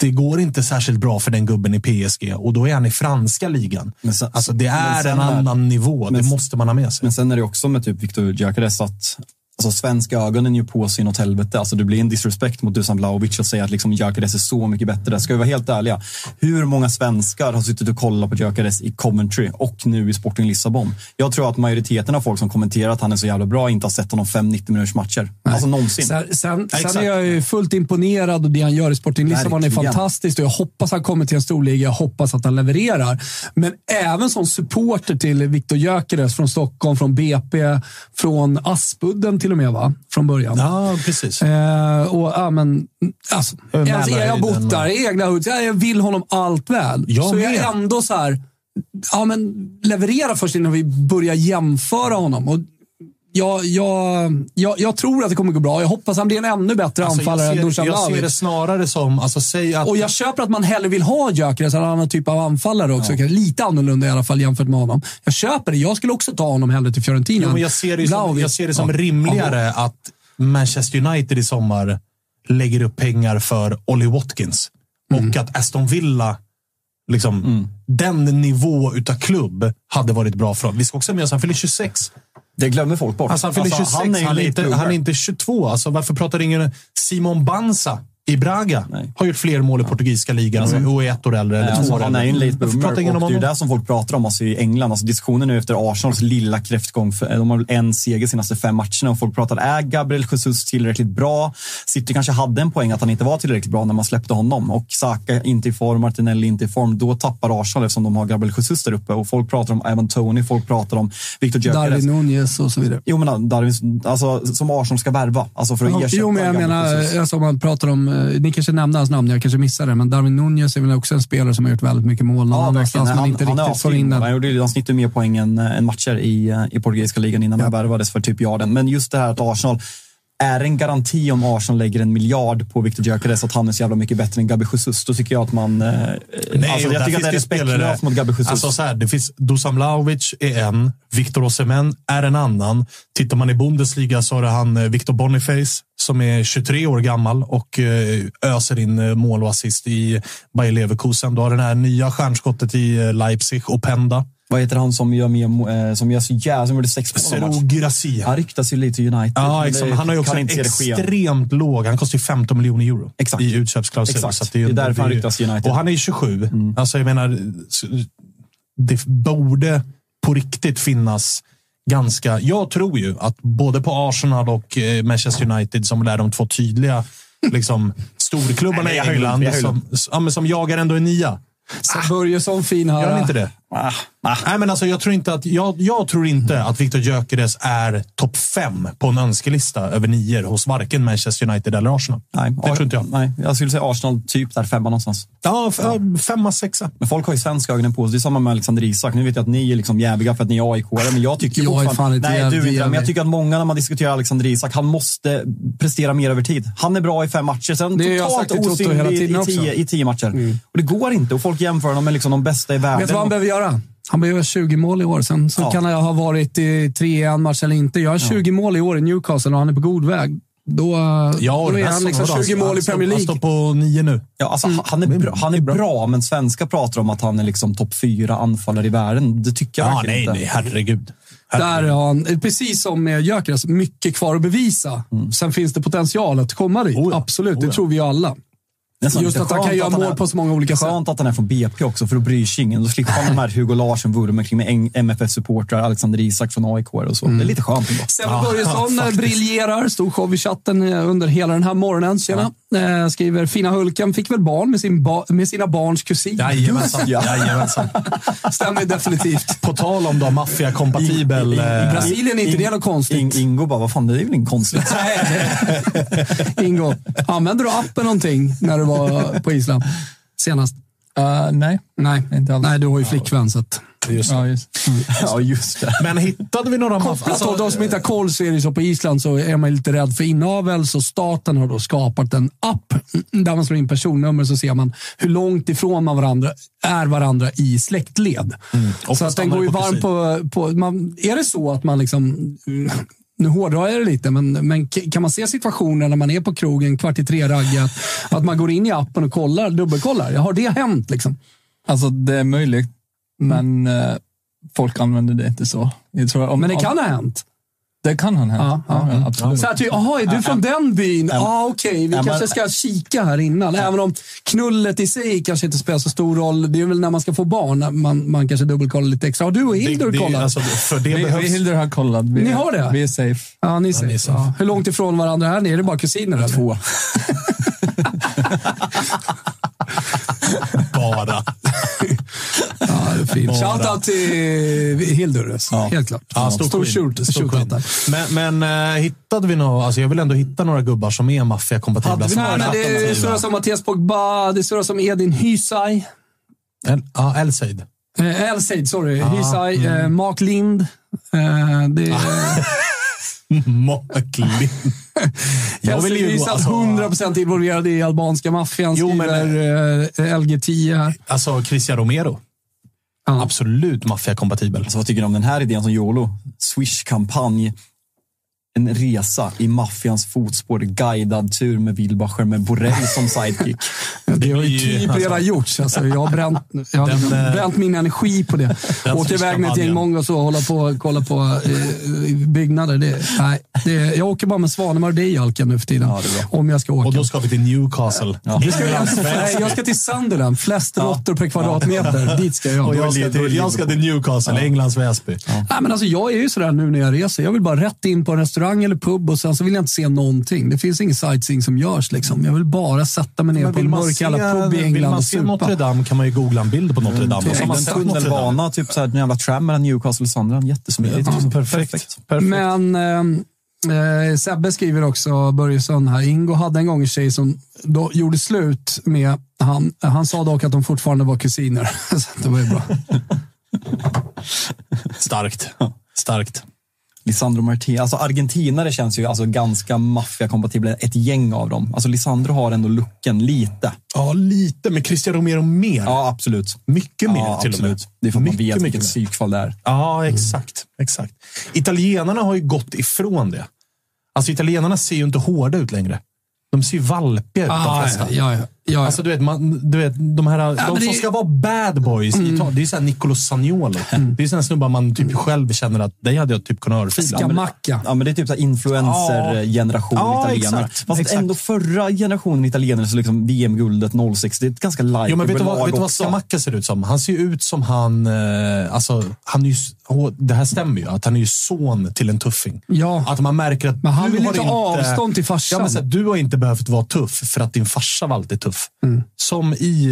Det går inte särskilt bra för den gubben i PSG och då är han i franska ligan. Men sen- alltså det men är en är- annan nivå. men- det måste man ha med sig. Men sen är det också med typ Viktor Gyökeres att Alltså svenska ögonen ju på sig inåt helvete. Alltså det blir en disrespect mot Dusan Vlahovic att säga att liksom Gyökeres är så mycket bättre. Ska vi vara helt ärliga. Hur många svenskar har suttit och kollat på Gyökeres i Coventry och nu i Sporting Lissabon? Jag tror att majoriteten av folk som kommenterar att han är så jävla bra inte har sett honom 5-90 minuters matcher. Alltså någonsin. Sen, sen, sen exakt. är jag ju fullt imponerad och det han gör i Sporting Lissabon är fantastiskt och jag hoppas han kommer till en stor liga. Jag hoppas att han levererar. Men även som supporter till Viktor Gyökeres från Stockholm, från BP, från Aspudden till och med, va? Från början. Ja, precis. Eh, och, ja, men, alltså, ens, jag har bott där, egna hus. Ja, jag vill honom allt väl. Jag så jag med. är ändå så här, ja, men, leverera först innan vi börjar jämföra honom. Och, jag, jag, jag, jag tror att det kommer gå bra. Jag hoppas han blir en ännu bättre Alltså, anfallare än Dusan jag ser det snarare som, alltså säg att... Och jag köper att man hellre vill ha Gyökeres en annan typ av anfallare också. Lite annorlunda i alla fall jämfört med honom. Jag köper det. Jag skulle också ta honom hellre till Fiorentina. Jo, jag ser det, som, jag ser det som Ja. rimligare att Manchester United i sommar lägger upp pengar för Ollie Watkins. Mm. Och att Aston Villa, liksom, den nivå utav klubb hade varit bra för honom. Vi ska också med oss, han fyller 26. Det glömmer folk bort. Alltså han fyller 26, han är, late inte, han är inte 22. Alltså, varför pratar ingen Simon Banza i Braga? Nej. Har gjort fler mål i portugisiska ligan Alltså- och är ett år äldre. Eller två alltså, år han är en late ingen och det är ju det som folk pratar om alltså, i England. Alltså, diskussionen nu efter Arsenals lilla kräftgång. För, de har väl en seger senaste fem matcherna och folk pratar, är Gabriel Jesus tillräckligt bra? City kanske hade en poäng att han inte var tillräckligt bra när man släppte honom och Saka inte i form, Martinelli inte i form. Då tappar Arsenal eftersom de har Gabriel Jesus där uppe och folk pratar om Evan Tony, folk pratar om Victor Gyökeres. Darwin Nunez och så vidare. Jo, men Darwin, alltså, som Arsenal ska värva. Alltså för att ersätta jo, men jag menar, alltså, om man pratar om ni kanske nämnde hans namn, jag kanske missade det, men Darwin Nunez är väl också en spelare som har gjort väldigt mycket mål. någon annanstans, men inte han, riktigt får in den. Han, gjorde, han snittade mer poäng än, än matcher i, eh, i portugisiska ligan innan han värvades för typ Jarden. Men just det här att Arsenal är en garanti om Arsenal lägger en miljard på Victor Gyökeres att han är så jävla mycket bättre än Gabi Jesus. Då tycker jag att man... Eh, Nej, alltså, jag tycker att det är det respektlöst mot Gabi Jesus. Alltså så här, det finns Dusan Vlahovic är en, Victor Osimhen är en annan. Tittar man i Bundesliga så har det han eh, Victor Boniface som är 23 år gammal och eh, öser in eh, mål och assist i Bayer Leverkusen. Du har den här nya stjärnskottet i Leipzig, Openda. Vad heter han som gör, mer, eh, som gör så jävla... Som gjorde sex mål Serou. Han ryktas ju lite till United. Ja, exakt. det- Han har ju också en det extremt låg. Han kostar ju 15 miljoner euro Exakt. i utköpsklausul. Exakt. Så Det är ju- därför han ju- ryktas till United. Och han är 27. Alltså jag menar, det borde på riktigt finnas ganska... Jag tror ju att både på Arsenal och eh, Manchester United, som är de två tydliga liksom, <laughs> storklubbarna i England, som, ja, som jagar ändå en nia. Så Börjesson fin här. Gör han inte det? Ah, ah. Nej, men alltså, jag, tror inte att, jag, jag tror inte att Victor Gyökeres är topp fem på en önskelista över nior hos varken Manchester United eller Arsenal. Nej, det tror inte jag. Nej, jag skulle säga Arsenal typ där femma någonstans. Ja, ja, femma, sexa. Men folk har ju svenska ögonen på sig. Det är samma med Alexander Isak. Nu vet jag att ni är liksom jäviga för att ni är aik men jag tycker ju Jag är fan inte nej, du inte. Men jag tycker att många när man diskuterar Alexander Isak, han måste prestera mer över tid. Han är bra i fem matcher, sen Det har jag sagt totalt osynlig i, i, tio. Mm. i tio matcher. Och det går inte. Och folk jämför honom med liksom de bästa i världen. Vet du vad han behöver göra? Han behöver göra 20 mål i år. Sen så Ja. kan han ha varit i 3 en match eller inte. Gör han 20 mål i år i Newcastle och han är på god väg. Då, Ja, då är han liksom säsongen, 20 mål i han står- Premier Han League. står på nio nu. Ja, alltså, Mm. han- han, är bra, han är bra, men svenska pratar om att han är liksom topp fyra anfallare i världen. Det tycker jag Ja, verkligen nej, inte. nej, herregud. Där har han, precis som med Gyökeres, mycket kvar att bevisa. Sen finns det potential att komma dit. Oh ja. Absolut, Oh det ja. tror vi alla. Nästan Just att han kan göra han mål är- på så många olika sätt. Skönt att han är från BP också, för då bryr sig ingen. Då slipper man de här Hugo Larsson-vurmen kring med MFF-supportrar, Alexander Isak från AIK och så. Mm. Det är lite skönt ändå. Sebbe Börjesson eh, <laughs> briljerar. Stor show i chatten eh, under hela den här morgonen. Tjena. Eh, skriver, fina Hulken fick väl barn med, sin ba med sina barns kusin. Jajamensan. <laughs> Jajamensan. Stämmer definitivt. På tal om då maffiakompatibel... I- i- i- eh, Brasilien är inte det något konstigt. In, Ingo bara, vad fan, det är väl inget konstigt. <laughs> Ingo, använde du appen någonting när du var på Island senast? Uh, nej, Nej, inte alls. Nej du har ju flickvän. Så att... Just det. Ja, just. <laughs> ja, just det. Men hittade vi några maffia... alltså, de som inte har koll så är det så på Island så är man lite rädd för inavel. Så staten har då skapat en app där man slår in personnummer så ser man hur långt ifrån man varandra, är varandra i släktled. Och så att den går ju varm på... på man, är det så att man liksom... mm, Nu hårdrar jag det lite, men, men kan man se situationer när man är på krogen kvart i tre raggat, att man går in i appen och kollar, dubbelkollar? Har det hänt? Liksom? Alltså, det är möjligt, men eh, folk använder det inte så. Jag tror, om, Men det om- kan ha hänt. Det kan han hända. Ja, Ja, ja, absolut. Så här, ty, aha, är du från den byn? Ja, ah, okej. Vi Ja, kanske men- ska kika här innan. Även om knullet i sig kanske inte spelar så stor roll. Det är väl när man ska få barn man, man kanske dubbelkollar lite extra. Har du och Hildur Det- det- kollat? alltså, för det Vi, behövs... vi Hildur har kollat. Vi, Ni har det? Vi är safe. ja, ni ser. ni ser. Ja. Hur långt ifrån varandra är ni? Är det bara kusiner? Eller? Två. <laughs> Bara. Ja, det är fint. Bara. Shoutout till Hildur. Helt klart. Ja, stor, stor Stor queen. där. Men, men äh, hittade vi några... Alltså jag vill ändå hitta några gubbar som är maffiakompatibla. Men det surras som Mattias Pogba, det surras som Edin Hysaj. El- Ja, Elseid. Eh, Elseid, sorry. Ah, Hysaj. mm. Eh, Mark Lind. Eh, det, <laughs> Mocklin. <laughs> Jag vill ju Alltså, 100% involverad i albanska maffian, Jo, men- skriver eh, LG10 här. alltså Christian Romero. Absolut maffiakompatibel. Alltså, vad tycker du om den här idén som Jolo? Swish-kampanj. En resa i maffians fotspår. Guidad tur med Wilbacher med Borrell som sidekick. <laughs> Det har ju typ alltså- redan gjorts. Alltså, jag har bränt, jag har Den, eh, bränt min energi på det. Åka iväg med ett gäng mongos och hålla på och kolla på eh, byggnader. Det, nej, det, jag åker bara med Svanemar och dig Alken nu för tiden. Ja, om jag ska åka. Och då ska vi till Newcastle. Det ska jag, nej, jag ska till Sunderland. Flest råttor per kvadratmeter. Dit ska jag. Och jag ska, till, jag ska till Newcastle, Englands Väsby. Nej, men alltså, jag är ju sådär nu när jag reser. Jag vill bara rätt in på en restaurang eller pub och sen så vill jag inte se någonting. Det finns ingen sightseeing som görs. Liksom. Jag vill bara sätta mig ner Men på en vill man mörk se, jävla pub i vill England man och se Notre. Dame kan man ju googla en bild på Notre Dame. Man Notre Dame. tunnelbana, typ så här, en jävla tram mellan Newcastle och Sunderland. Jättesmidigt. Ja, perfekt. perfekt. Men eh, Eh, Sebbe skriver också, Börjesson här, Ingo hade en gång en tjej som då gjorde slut med han. Han sa dock att de fortfarande var kusiner. <laughs> Så det var ju bra. <laughs> Starkt. Starkt. Lisandro Martinez. Alltså argentinare känns ju alltså ganska maffiakompatibla. Ett gäng av dem. Alltså Lisandro har ändå looken lite. Ja, lite. Men Christian Romero mer. Ja, absolut. Mycket mer ja, till och med. absolut. Det är för att man Mycket, vet mycket vilket mer. psykfall det är. Ja, exakt. exakt. Italienarna har ju gått ifrån det. Alltså italienarna ser ju inte hårda ut längre. De ser ju valpiga ut, de Ah, flesta. ja, ja, ja, ja. Alltså, du vet, man, du vet, de här, de men som det- Mm. ska vara bad boys, i Italien, det är ju såhär Nicolo Sagnolo. <laughs> Det är sådana snubbar man typ själv känner att dig hade jag typ kunnat örfila. Skamacka. Ja, men det är typ så här influencer-generation Ja, italienare. exakt. Fast Exakt. ändå förra generationen italienare, så liksom VM-guldet 06, det är ett ganska likeable Jo, men vet du vad, lag vet du vad också. Ser ut som? Han ser ju ut som han... Eh, alltså, han är ju, det här stämmer ju, att han är ju son till en tuffing. Ja. Att man märker att Men han du vill har ju ta avstånd till farsan. Ja, men så här, du har inte behövt vara tuff för att din farsa var alltid tuff. Mm. Som i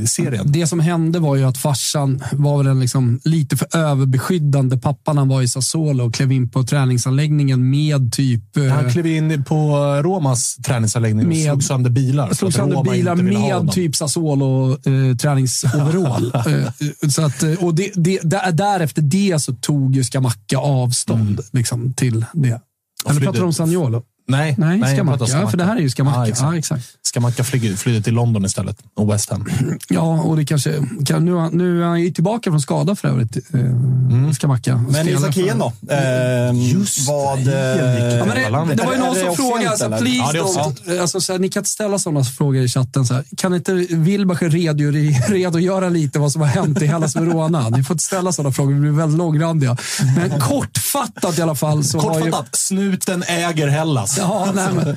eh, serien. Det som hände var ju att farsan var väl en liksom lite för överbeskyddande pappa när han var i Sassuolo och klev in på träningsanläggningen med typ... eh, Han klev in på Romas träningsanläggning och Med- slog sönder bilar. slog sönder bilar med typ Sassuolo eh, träningsoverall. <laughs> eh, så att, eh, och det, det, där, därefter det så tog ju Skamacka avstånd liksom, till det. Eller pratar du om Saniolo? Nej, Nej, jag Skamacka. Ja, för det här är ju Skamacka. Ja, exakt. exakt. Skamacka flydde, flydde till London istället och West Ham. Ja, och det kanske... Kan, nu, nu är han ju tillbaka från skada för övrigt, eh, Skamacka. Mm. Men Spelar Isak Hien då? Eh, Just vad, det, eh, Ja, men det, det var ju någon som frågade, alltså, please Ja, don't, alltså, så här, ni kan inte ställa sådana frågor i chatten. Så här. Kan inte Wilbacher redogöra, <laughs> redogöra lite vad som har hänt i Hellas Verona? Ni får inte ställa sådana frågor, vi blir väldigt långrandiga. Men kortfattat i alla fall. Så har ju, Kortfattat, snuten äger Hellas. <laughs> Ja, nej, men,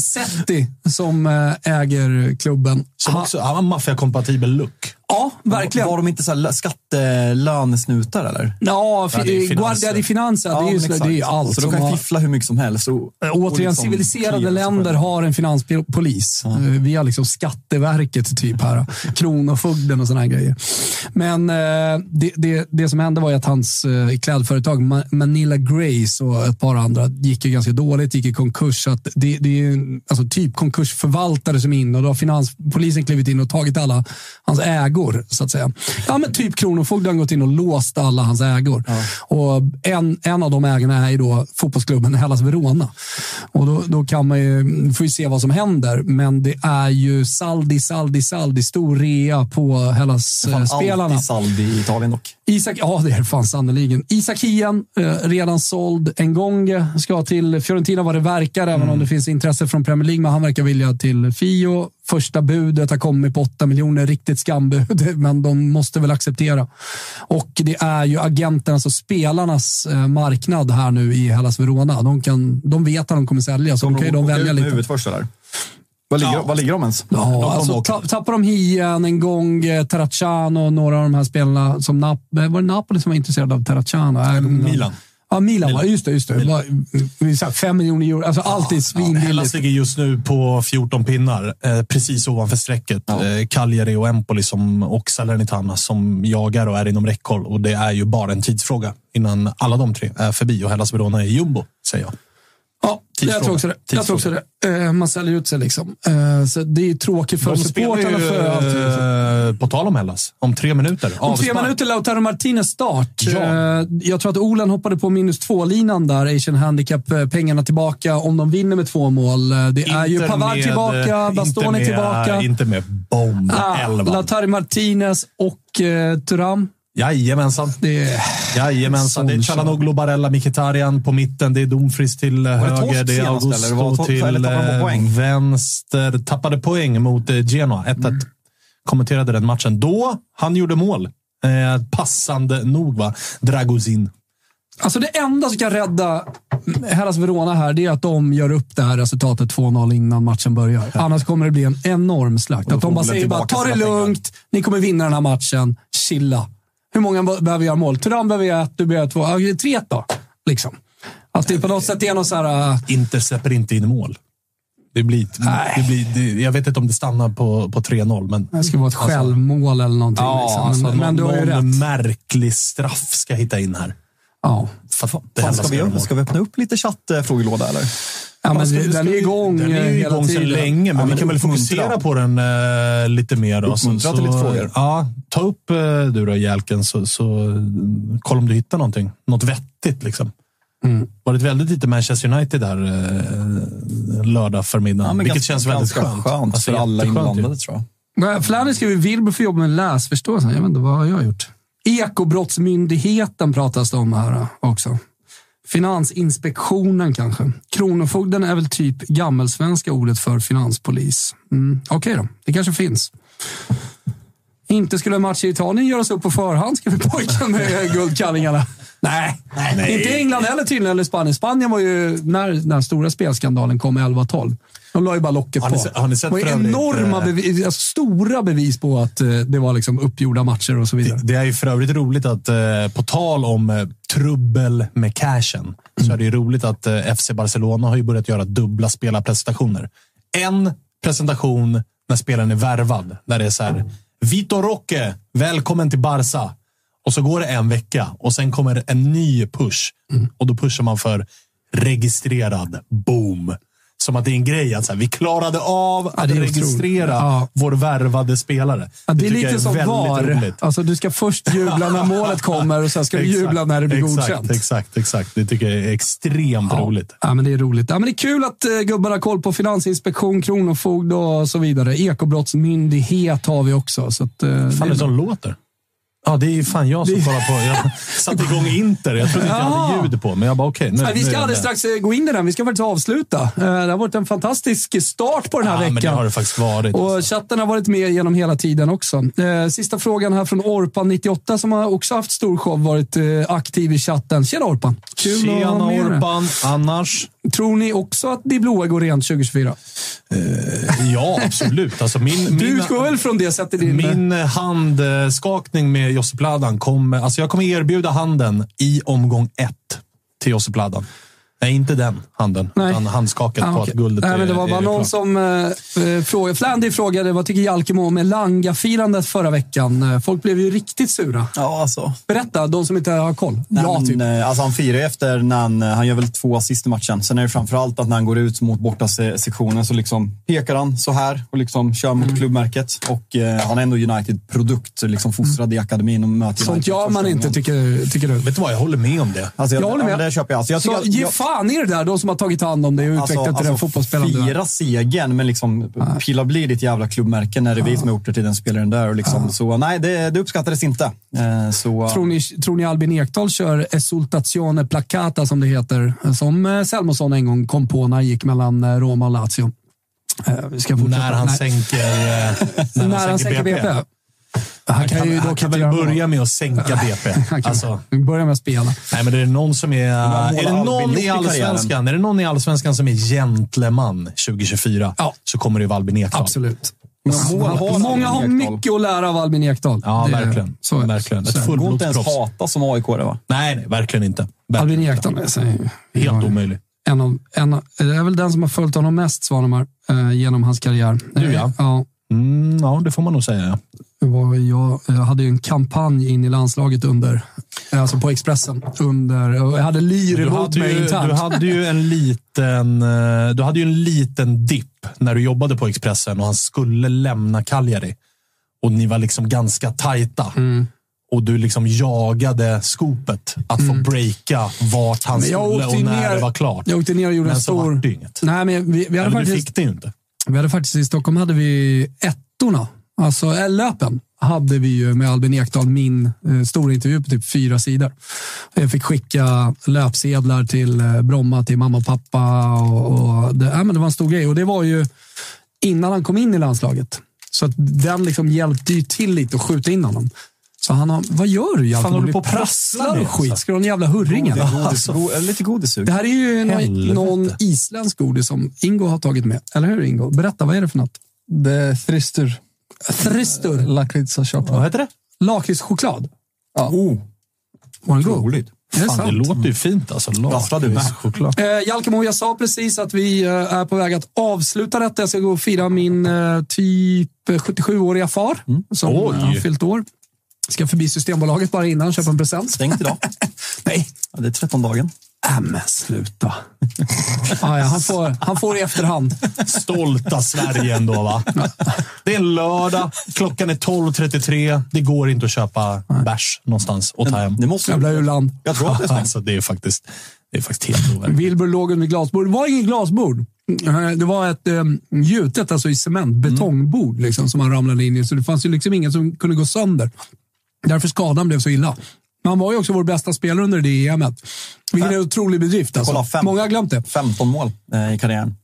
Setti som eh, äger klubben. Som också har en maffiakompatibel look. Ja, verkligen. Var de inte så skattelönesnutar eller? Ja, Ja, det är. Guardia di Finanza, det är ju men så- det är allt. Så de kan har- fiffla hur mycket som helst. Och, och Återigen, liksom civiliserade länder har en finanspolis. Eh, Vi har liksom Skatteverket, typ här. Kronofogden och såna här grejer. Men eh, det, det, det som hände var ju att hans eh, klädföretag Ma- Manila Grace och ett par andra gick ju ganska dåligt, gick i konkurs. Så att det, det är ju alltså typ konkursförvaltare som är in och då har finanspolisen klivit in och tagit alla hans ägor, så att säga. Ja, men typ Kronofogden har gått in och låst alla hans ägor. Och en, en av de ägarna är då fotbollsklubben Hellas Verona. Och då, då kan man ju, får ju se vad som händer. Men det är ju Saldi, Saldi, Saldi, stor rea på Hellas-spelarna. Alltid Saldi i Italien dock. Isak, ja det är fan sannerligen. Isak Hien, eh, redan såld. En gång ska till Fiorentina vad det verkar, även om det finns intresse från Premier League. Men han verkar vilja till Fio. Första budet har kommit på 8 miljoner, riktigt skambud, <laughs> men de måste väl acceptera. Och det är ju agenternas alltså spelarnas eh, marknad här nu i Hellas Verona. De, kan, de vet att de kommer sälja, så de kan ju de välja lite. huvudet först eller? Vad ligger, Ja. vad ligger de ens? Ja, alltså, ta, tappar de Hien en gång, eh, Terracciano och några av de här spelarna som Nap eh, var det Napoli som var intresserad av Terracciano? Milan. Ja, Milan, var just det. Just det. Fem miljoner euro. Alltså, allt är Hellas svinbilligt. ligger just nu på 14 pinnar, eh, precis ovanför strecket. Eh, Cagliari och Empoli som, och Salernitana som jagar och är inom räckhåll. Och det är ju bara en tidsfråga innan alla de tre är förbi och Hellas Verona är jumbo, säger jag. Ja, jag tror också det. Jag tror också det. Eh, man säljer ut sig liksom. Eh, så det är tråkigt för supportrarna. För eh, på tal om Hellas, om tre minuter. Om tre Avspark. minuter Lautaro Martinez start. Ja. Eh, Jag tror att Olen hoppade på minus två-linan där. Asian Handicap, eh, pengarna tillbaka om de vinner med två mål. Det är ju Pavard med- tillbaka, inte Bastoni tillbaka. Inte med bomb Ah, 11. Lautaro Martinez och eh, Thuram. Jajamensan. Det är... Jajamensan. Det är Chalanoglu, Barella, Mkhitaryan på mitten. Det är Dumfries till eh, det höger. Det är? Augusto Var till tappade eh, vänster. Tappade poäng mot eh, Genoa. 1-1. Mm. Kommenterade den matchen. Då han gjorde mål. Eh, passande nog, va? Dragozin. Alltså det enda som kan rädda Hellas Verona här, det är att de gör upp det här resultatet 2-0 innan matchen börjar. Annars kommer det bli en enorm slakt. Att de bara säger bara, ta det sina pengar." lugnt, ni kommer vinna den här matchen, chilla. Hur många behöver göra mål? Thuram behöver göra ett, du behöver två. Ja, tre då, liksom. Att det på något sätt är någon så här... äh, Inter släpper inte in mål. Det blir, Nej. det blir, det, jag vet inte om det stannar på, på 3-0, men... Det ska vara ett självmål eller någonting. Ja, liksom. alltså, men, men du har ju någon rätt. märklig straff ska hitta in här. Ja. Fan, hända ska, vi, ska vi öppna upp lite chattfrågelåda eller? Ja, men Ska vi- den ska är vi- igång Den är eh, igång sedan länge, men Ja, vi men kan väl fokusera på den eh, lite mer. Då. Uppmuntra till lite frågor. Ja, ta upp eh, du då, Jälken, så, så mm, kolla om du hittar någonting. Något vettigt. Liksom. Mm. varit väldigt lite Manchester United där eh, lördag förmiddag. Ja, vilket ganska- känns väldigt skönt. skönt Alltså, för alla inblandade tror jag. Nej, Flanny skriver Wilbur får jobba med läsförståelsen. Jag vet inte, vad har jag gjort? Ekobrottsmyndigheten pratas det om här också. Finansinspektionen kanske. Kronofogden är väl typ gammelsvenska ordet för finanspolis. Mm, Okej då, det kanske finns. Inte skulle en match i Italien göras upp på förhand, skriver pojken med <laughs> guldkallingarna. Nej, inte England heller tydligen, eller Spanien. Spanien var ju, när den stora spelskandalen kom 11-12, de la ju bara locket Har på. ni se- har ni sett det var ju enorma eh, bevis, alltså stora bevis på att eh, det var liksom uppgjorda matcher och så vidare. Det är ju för övrigt roligt att, eh, på tal om trubbel med cashen, så är det ju roligt att FC Barcelona har ju börjat göra dubbla spelarpresentationer. En presentation när spelaren är värvad, där det är så här. Vitor Roque, välkommen till Barca. Och så går det en vecka och sen kommer en ny push. Och då pushar man för registrerad. Boom. Som att det är en grej att så här, vi klarade av att Ja, det är registrera Ja. vår värvade spelare. Ja, det är tycker jag lite som väldigt VAR. roligt. Alltså, du ska först jubla när målet <laughs> kommer och sen ska du jubla när det blir exakt, godkänt. Exakt, exakt. Det tycker jag är extremt roligt. Ja, men det är roligt. Ja, men det är kul att uh, gubbarna har koll på Finansinspektion, Kronofogd och så vidare. Ekobrottsmyndighet har vi också. Så att, uh, Fan, det som låter. Ja, det är ju fan jag som Det- kollar på. Jag <laughs> satte igång Inter. Jag trodde inte jag hade ljud på, men jag bara okej. nu, Nej, vi ska alldeles strax eh, gå in i den. Vi ska faktiskt avsluta. Eh, Det har varit en fantastisk start på den här Ja, men det veckan. har det faktiskt varit. Och chatten har varit med genom hela tiden också. Eh, Sista frågan här från Orpan98 som har också haft stor show, varit aktiv i chatten. Tjena Orpan! Kul Tjena. Orpan. Annars? Tror ni också att det blåa går rent 2024? Ja, absolut. Alltså min, Du utgår väl från det sättet din... min handskakning med Josip Ladan kommer... Alltså jag kommer erbjuda handen i omgång ett till Josip Ladan. Nej, inte den handen, Nej. utan handskaket Ah, på att guldet Nej, men det är- var bara är någon klart. som eh, eh, frågade. Flandy frågade vad tycker Jalkemo om Elanga-firandet förra veckan. Eh, Folk blev ju riktigt sura. Ja, alltså. Berätta, de som inte har koll. Nej, ja, men, typ. eh, alltså han firar ju efter när han, han gör väl två assist i matchen. Sen är det framförallt att när han går ut mot borta se- sektionen så liksom pekar han så här och liksom kör Mm. mot klubbmärket. Och eh, han är ändå United-produkt, liksom fostrad i akademin och möter Sånt gör man inte, tycker, tycker du? Vet du vad, jag håller med om det. Alltså, jag, Jag håller med. Ja, men det köper jag. Alltså, jag Så tycker jag- fan i det där, de som har tagit hand om det och utvecklat till den fotbollsspelaren du är. Fira segern, men liksom pilla blir ditt jävla klubbmärke när det är vi som har gjort det till den spelaren där. Och liksom, Så nej, det, det uppskattades inte. Eh, så, Tror ni, tror ni Albin Ekdal kör Esultazione Placata som det heter? Som eh, Selmosson en gång kom på när han gick mellan eh, Roma och Lazio. Eh, Vi ska fortsätta. När han Nej. sänker, <laughs> När han sänker BP. Han kan, ju han dock kan väl börja med att sänka BP. <laughs> Han kan Alltså, börja med att spela. nej, men det är någon som är... Är det någon Albin i allsvenskan, är det någon i allsvenskan som är gentleman 2024 Ja. så kommer det vara Albin Ekdal. Absolut. Har Många har Albin mycket att lära av Albin Ekdal. Ja, Det- verkligen. Så är det. verkligen. Ett det. Går inte ens fullblodsproffs. hata som aik va? Nej, nej, verkligen inte. Albin Verkligen. Ekdal är sig- Helt omöjlig. en av, en, av- det är väl den som har följt honom mest, Svanemar, eh, genom hans karriär. Du, ja. Eh, ja. Mm, ja, det får man nog säga. Jag, jag hade ju en kampanj in i landslaget under, alltså på Expressen. Under, jag hade Lyr Du emot hade, mig internt. du hade ju en liten, eh, du hade ju en liten dipp när du jobbade på Expressen och han skulle lämna Cagliari. Och ni var liksom ganska tajta. Mm. Och du liksom jagade skopet att få breaka vart han Men skulle och när ner- det var klart. Jag åkte ner och gjorde Men en så stor... vart det inget. Nej, men vi, vi, hade Eller du faktiskt, fick det ju inte vi hade faktiskt i Stockholm hade vi ettorna. Alltså eh, löpen, hade vi ju med Albin Ekdal min eh, stora intervju på typ fyra sidor. Jag fick skicka löpsedlar till eh, Bromma, till mamma och pappa. Och, och det, äh, men det var en stor grej och det var ju innan han kom in i landslaget. Så att den liksom hjälpte ju till lite att skjuta in honom. Så han har, vad gör du? Fan, håller du på och prasslar och med, skit? alltså? Ska du ha en jävla hurring eller? Godis, go, lite godissug. Det här är ju någon, Helvete. någon isländsk godis som Ingo har tagit med. Eller hur Ingo? Berätta, vad är det för något? Det är Thristur. Thristur. Lakrits och Vad choklad. heter det? Lakritschoklad. Ja. Oh, Var den god? det Fan, det låter ju fint alltså. Lakritschoklad. Eh, Jalkemo, jag sa precis att vi eh, är på väg att avsluta detta. Jag ska gå och fira min eh, typ 77-åriga far som Oj. eh, har fyllt år. Ska förbi Systembolaget bara innan, köpa en present. Stängt idag. <laughs> Nej. Ja, det är 13 dagen. Äh, men sluta. ah, ja, han, får, han får i efterhand. Stolta Sverige ändå, va? <laughs> Det är en lördag, klockan är 12.33. Det går inte att köpa bärs någonstans och ta hem. Det måste Jävla u-land. Jag tror att det är. <laughs> Alltså, det är faktiskt, det är faktiskt helt overkligt. Wilbur låg under glasbord. Det var inget glasbord. Eh, Det var ett eh, gjutet, alltså i cement, betongbord liksom, som han ramlade in i. Så det fanns ju liksom inget som kunde gå sönder. Därför skadan blev så illa. Men han var ju också vår bästa spelare under det EMet. Vilken en otrolig bedrift. Alltså. Kolla, fem- Många har glömt det. 15 mål eh, i karriären.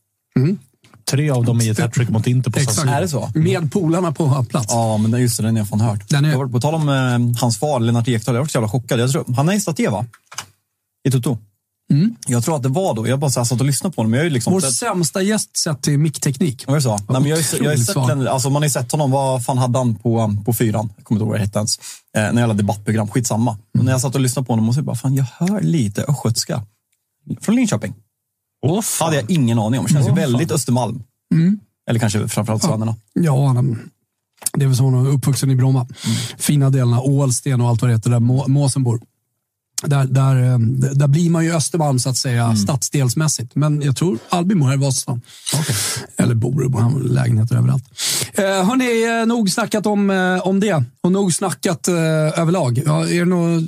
Tre av dem i ett hattrick mot Inter på Exakt. Är det så? Med polarna på plats. Ja, men det- just det, den har jag fan hört. Den är- Jag var, på tal om eh, hans far, Lennart Ekdal, jag var så jävla chockad. Jag tror, han är i Statia, va? I Toto. Jag tror att det var då. Jag bara så här, satt och lyssnade på honom. Jag ju liksom Vår sett- sämsta gäst sett till mickteknik. Det så? Nej, men jag, se- jag Otroligt sett. Lennart- alltså, man har ju sett honom, vad fan hade han på, på fyran? Jag kommer inte ihåg vad det hette ens. Eh, när jävla debattprogram, skitsamma. Men när jag satt och lyssnade på honom och så bara, fan jag hör lite östgötska. Från Linköping. Fan. hade jag ingen aning om. Känns ju väldigt Östermalm. Eller kanske framförallt Söderna. Ja, han, det är väl så hon är uppvuxen i Bromma. Fina delarna, Ålsten och allt vad det heter, där Må, Måsen bor. Där, där, eh, där blir man ju Östermalm så att säga, stadsdelsmässigt. Men jag tror Albin bor här i Vasastan. Eller bor, han har lägenheter överallt. Eh, hörni, eh, nog snackat om, eh, om det. Och nog snackat eh, överlag. Ja, är det något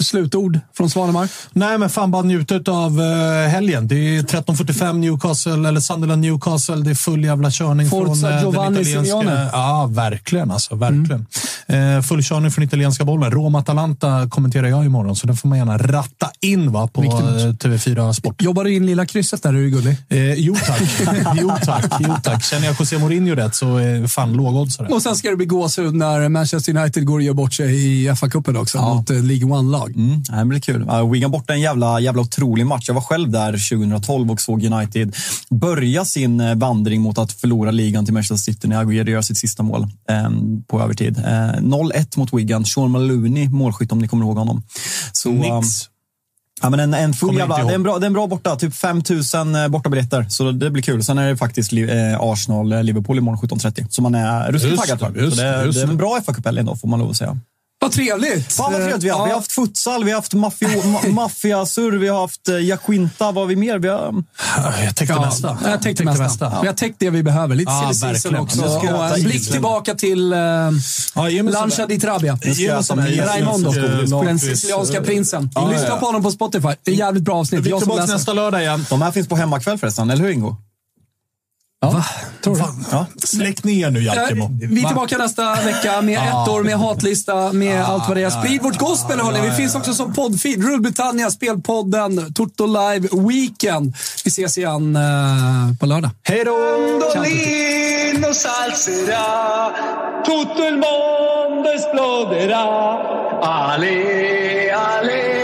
slutord från Svanemar? Nej, men fan bara njuta av uh, helgen. Det är 13.45 Newcastle, eller Sunderland Newcastle. Det är full jävla körning Forza från eh, Giovanni den italienska... Simeone. Ja, verkligen. Alltså, verkligen. Eh, full körning från italienska bollen. Roma-Atalanta kommenterar jag imorgon, så den får man gärna ratta in va, på Viktig match. eh, TV4 Sport. Jobbar du in lilla krysset där, är du gullig? Eh, jo tack. <laughs> jo tack. Jo tack. Känner jag José Mourinho rätt så är fan lågoddsare. Och sen ska det bli gåshud när Manchester United går och gör bort sig i FA-cupen också mot eh, League One-lag. Mm, det blir kul. Uh, Wigan borta en jävla, jävla otrolig match. Jag var själv där 2012 och såg United börja sin eh, vandring mot att förlora ligan till Manchester City när Aguero gör sitt sista mål eh, på övertid. Eh, 0-1 mot Wigan. Sean Maloney, målskytt om ni kommer ihåg honom. Så, um, Nix. Ja, men en, en full jävla, det, är en bra, det är en bra borta, typ 5000 eh, bortabiljetter. Så det blir kul. Sen är det faktiskt eh, Arsenal-Liverpool imorgon 17.30. Så man är ruskigt taggad det, för. det, är en bra FA-cuphelg ändå, får man lov att säga. Vad trevligt! Fan vad trevligt vi har. Ja. Vi har haft futsal, vi har haft <laughs> maffiasurr, vi har haft eh, Jaquinta, vad har vi mer? Vi har... Jag tänkte Ja, nästa. Jag tänkte mesta. Vi har täckt det vi behöver. Lite Ja, verkligen. också. Jag Och en blick tillbaka till eh, Ja, Lancia di Trabia. Jag Raimondo, eh, den sicilianska prinsen. Ja, Lyssna ja. på honom på Spotify. Det är jävligt bra avsnitt. Vi är Jag tillbaka nästa lördag igen. De här finns på hemmakväll förresten, eller hur Ingo? Ja. Tror du? Ja. Släck ner nu Jalkemo. Vi är tillbaka nästa vecka med ettor, med hatlista, med allt vad det är. Sprid vårt gospel hörni. Vi finns också som poddfeed. Rull Britannia, Spelpodden, Toto Live Weekend. Vi ses igen eh, på lördag. Hej då! Salserà, tutto il mondo esploderà. Ale, ale,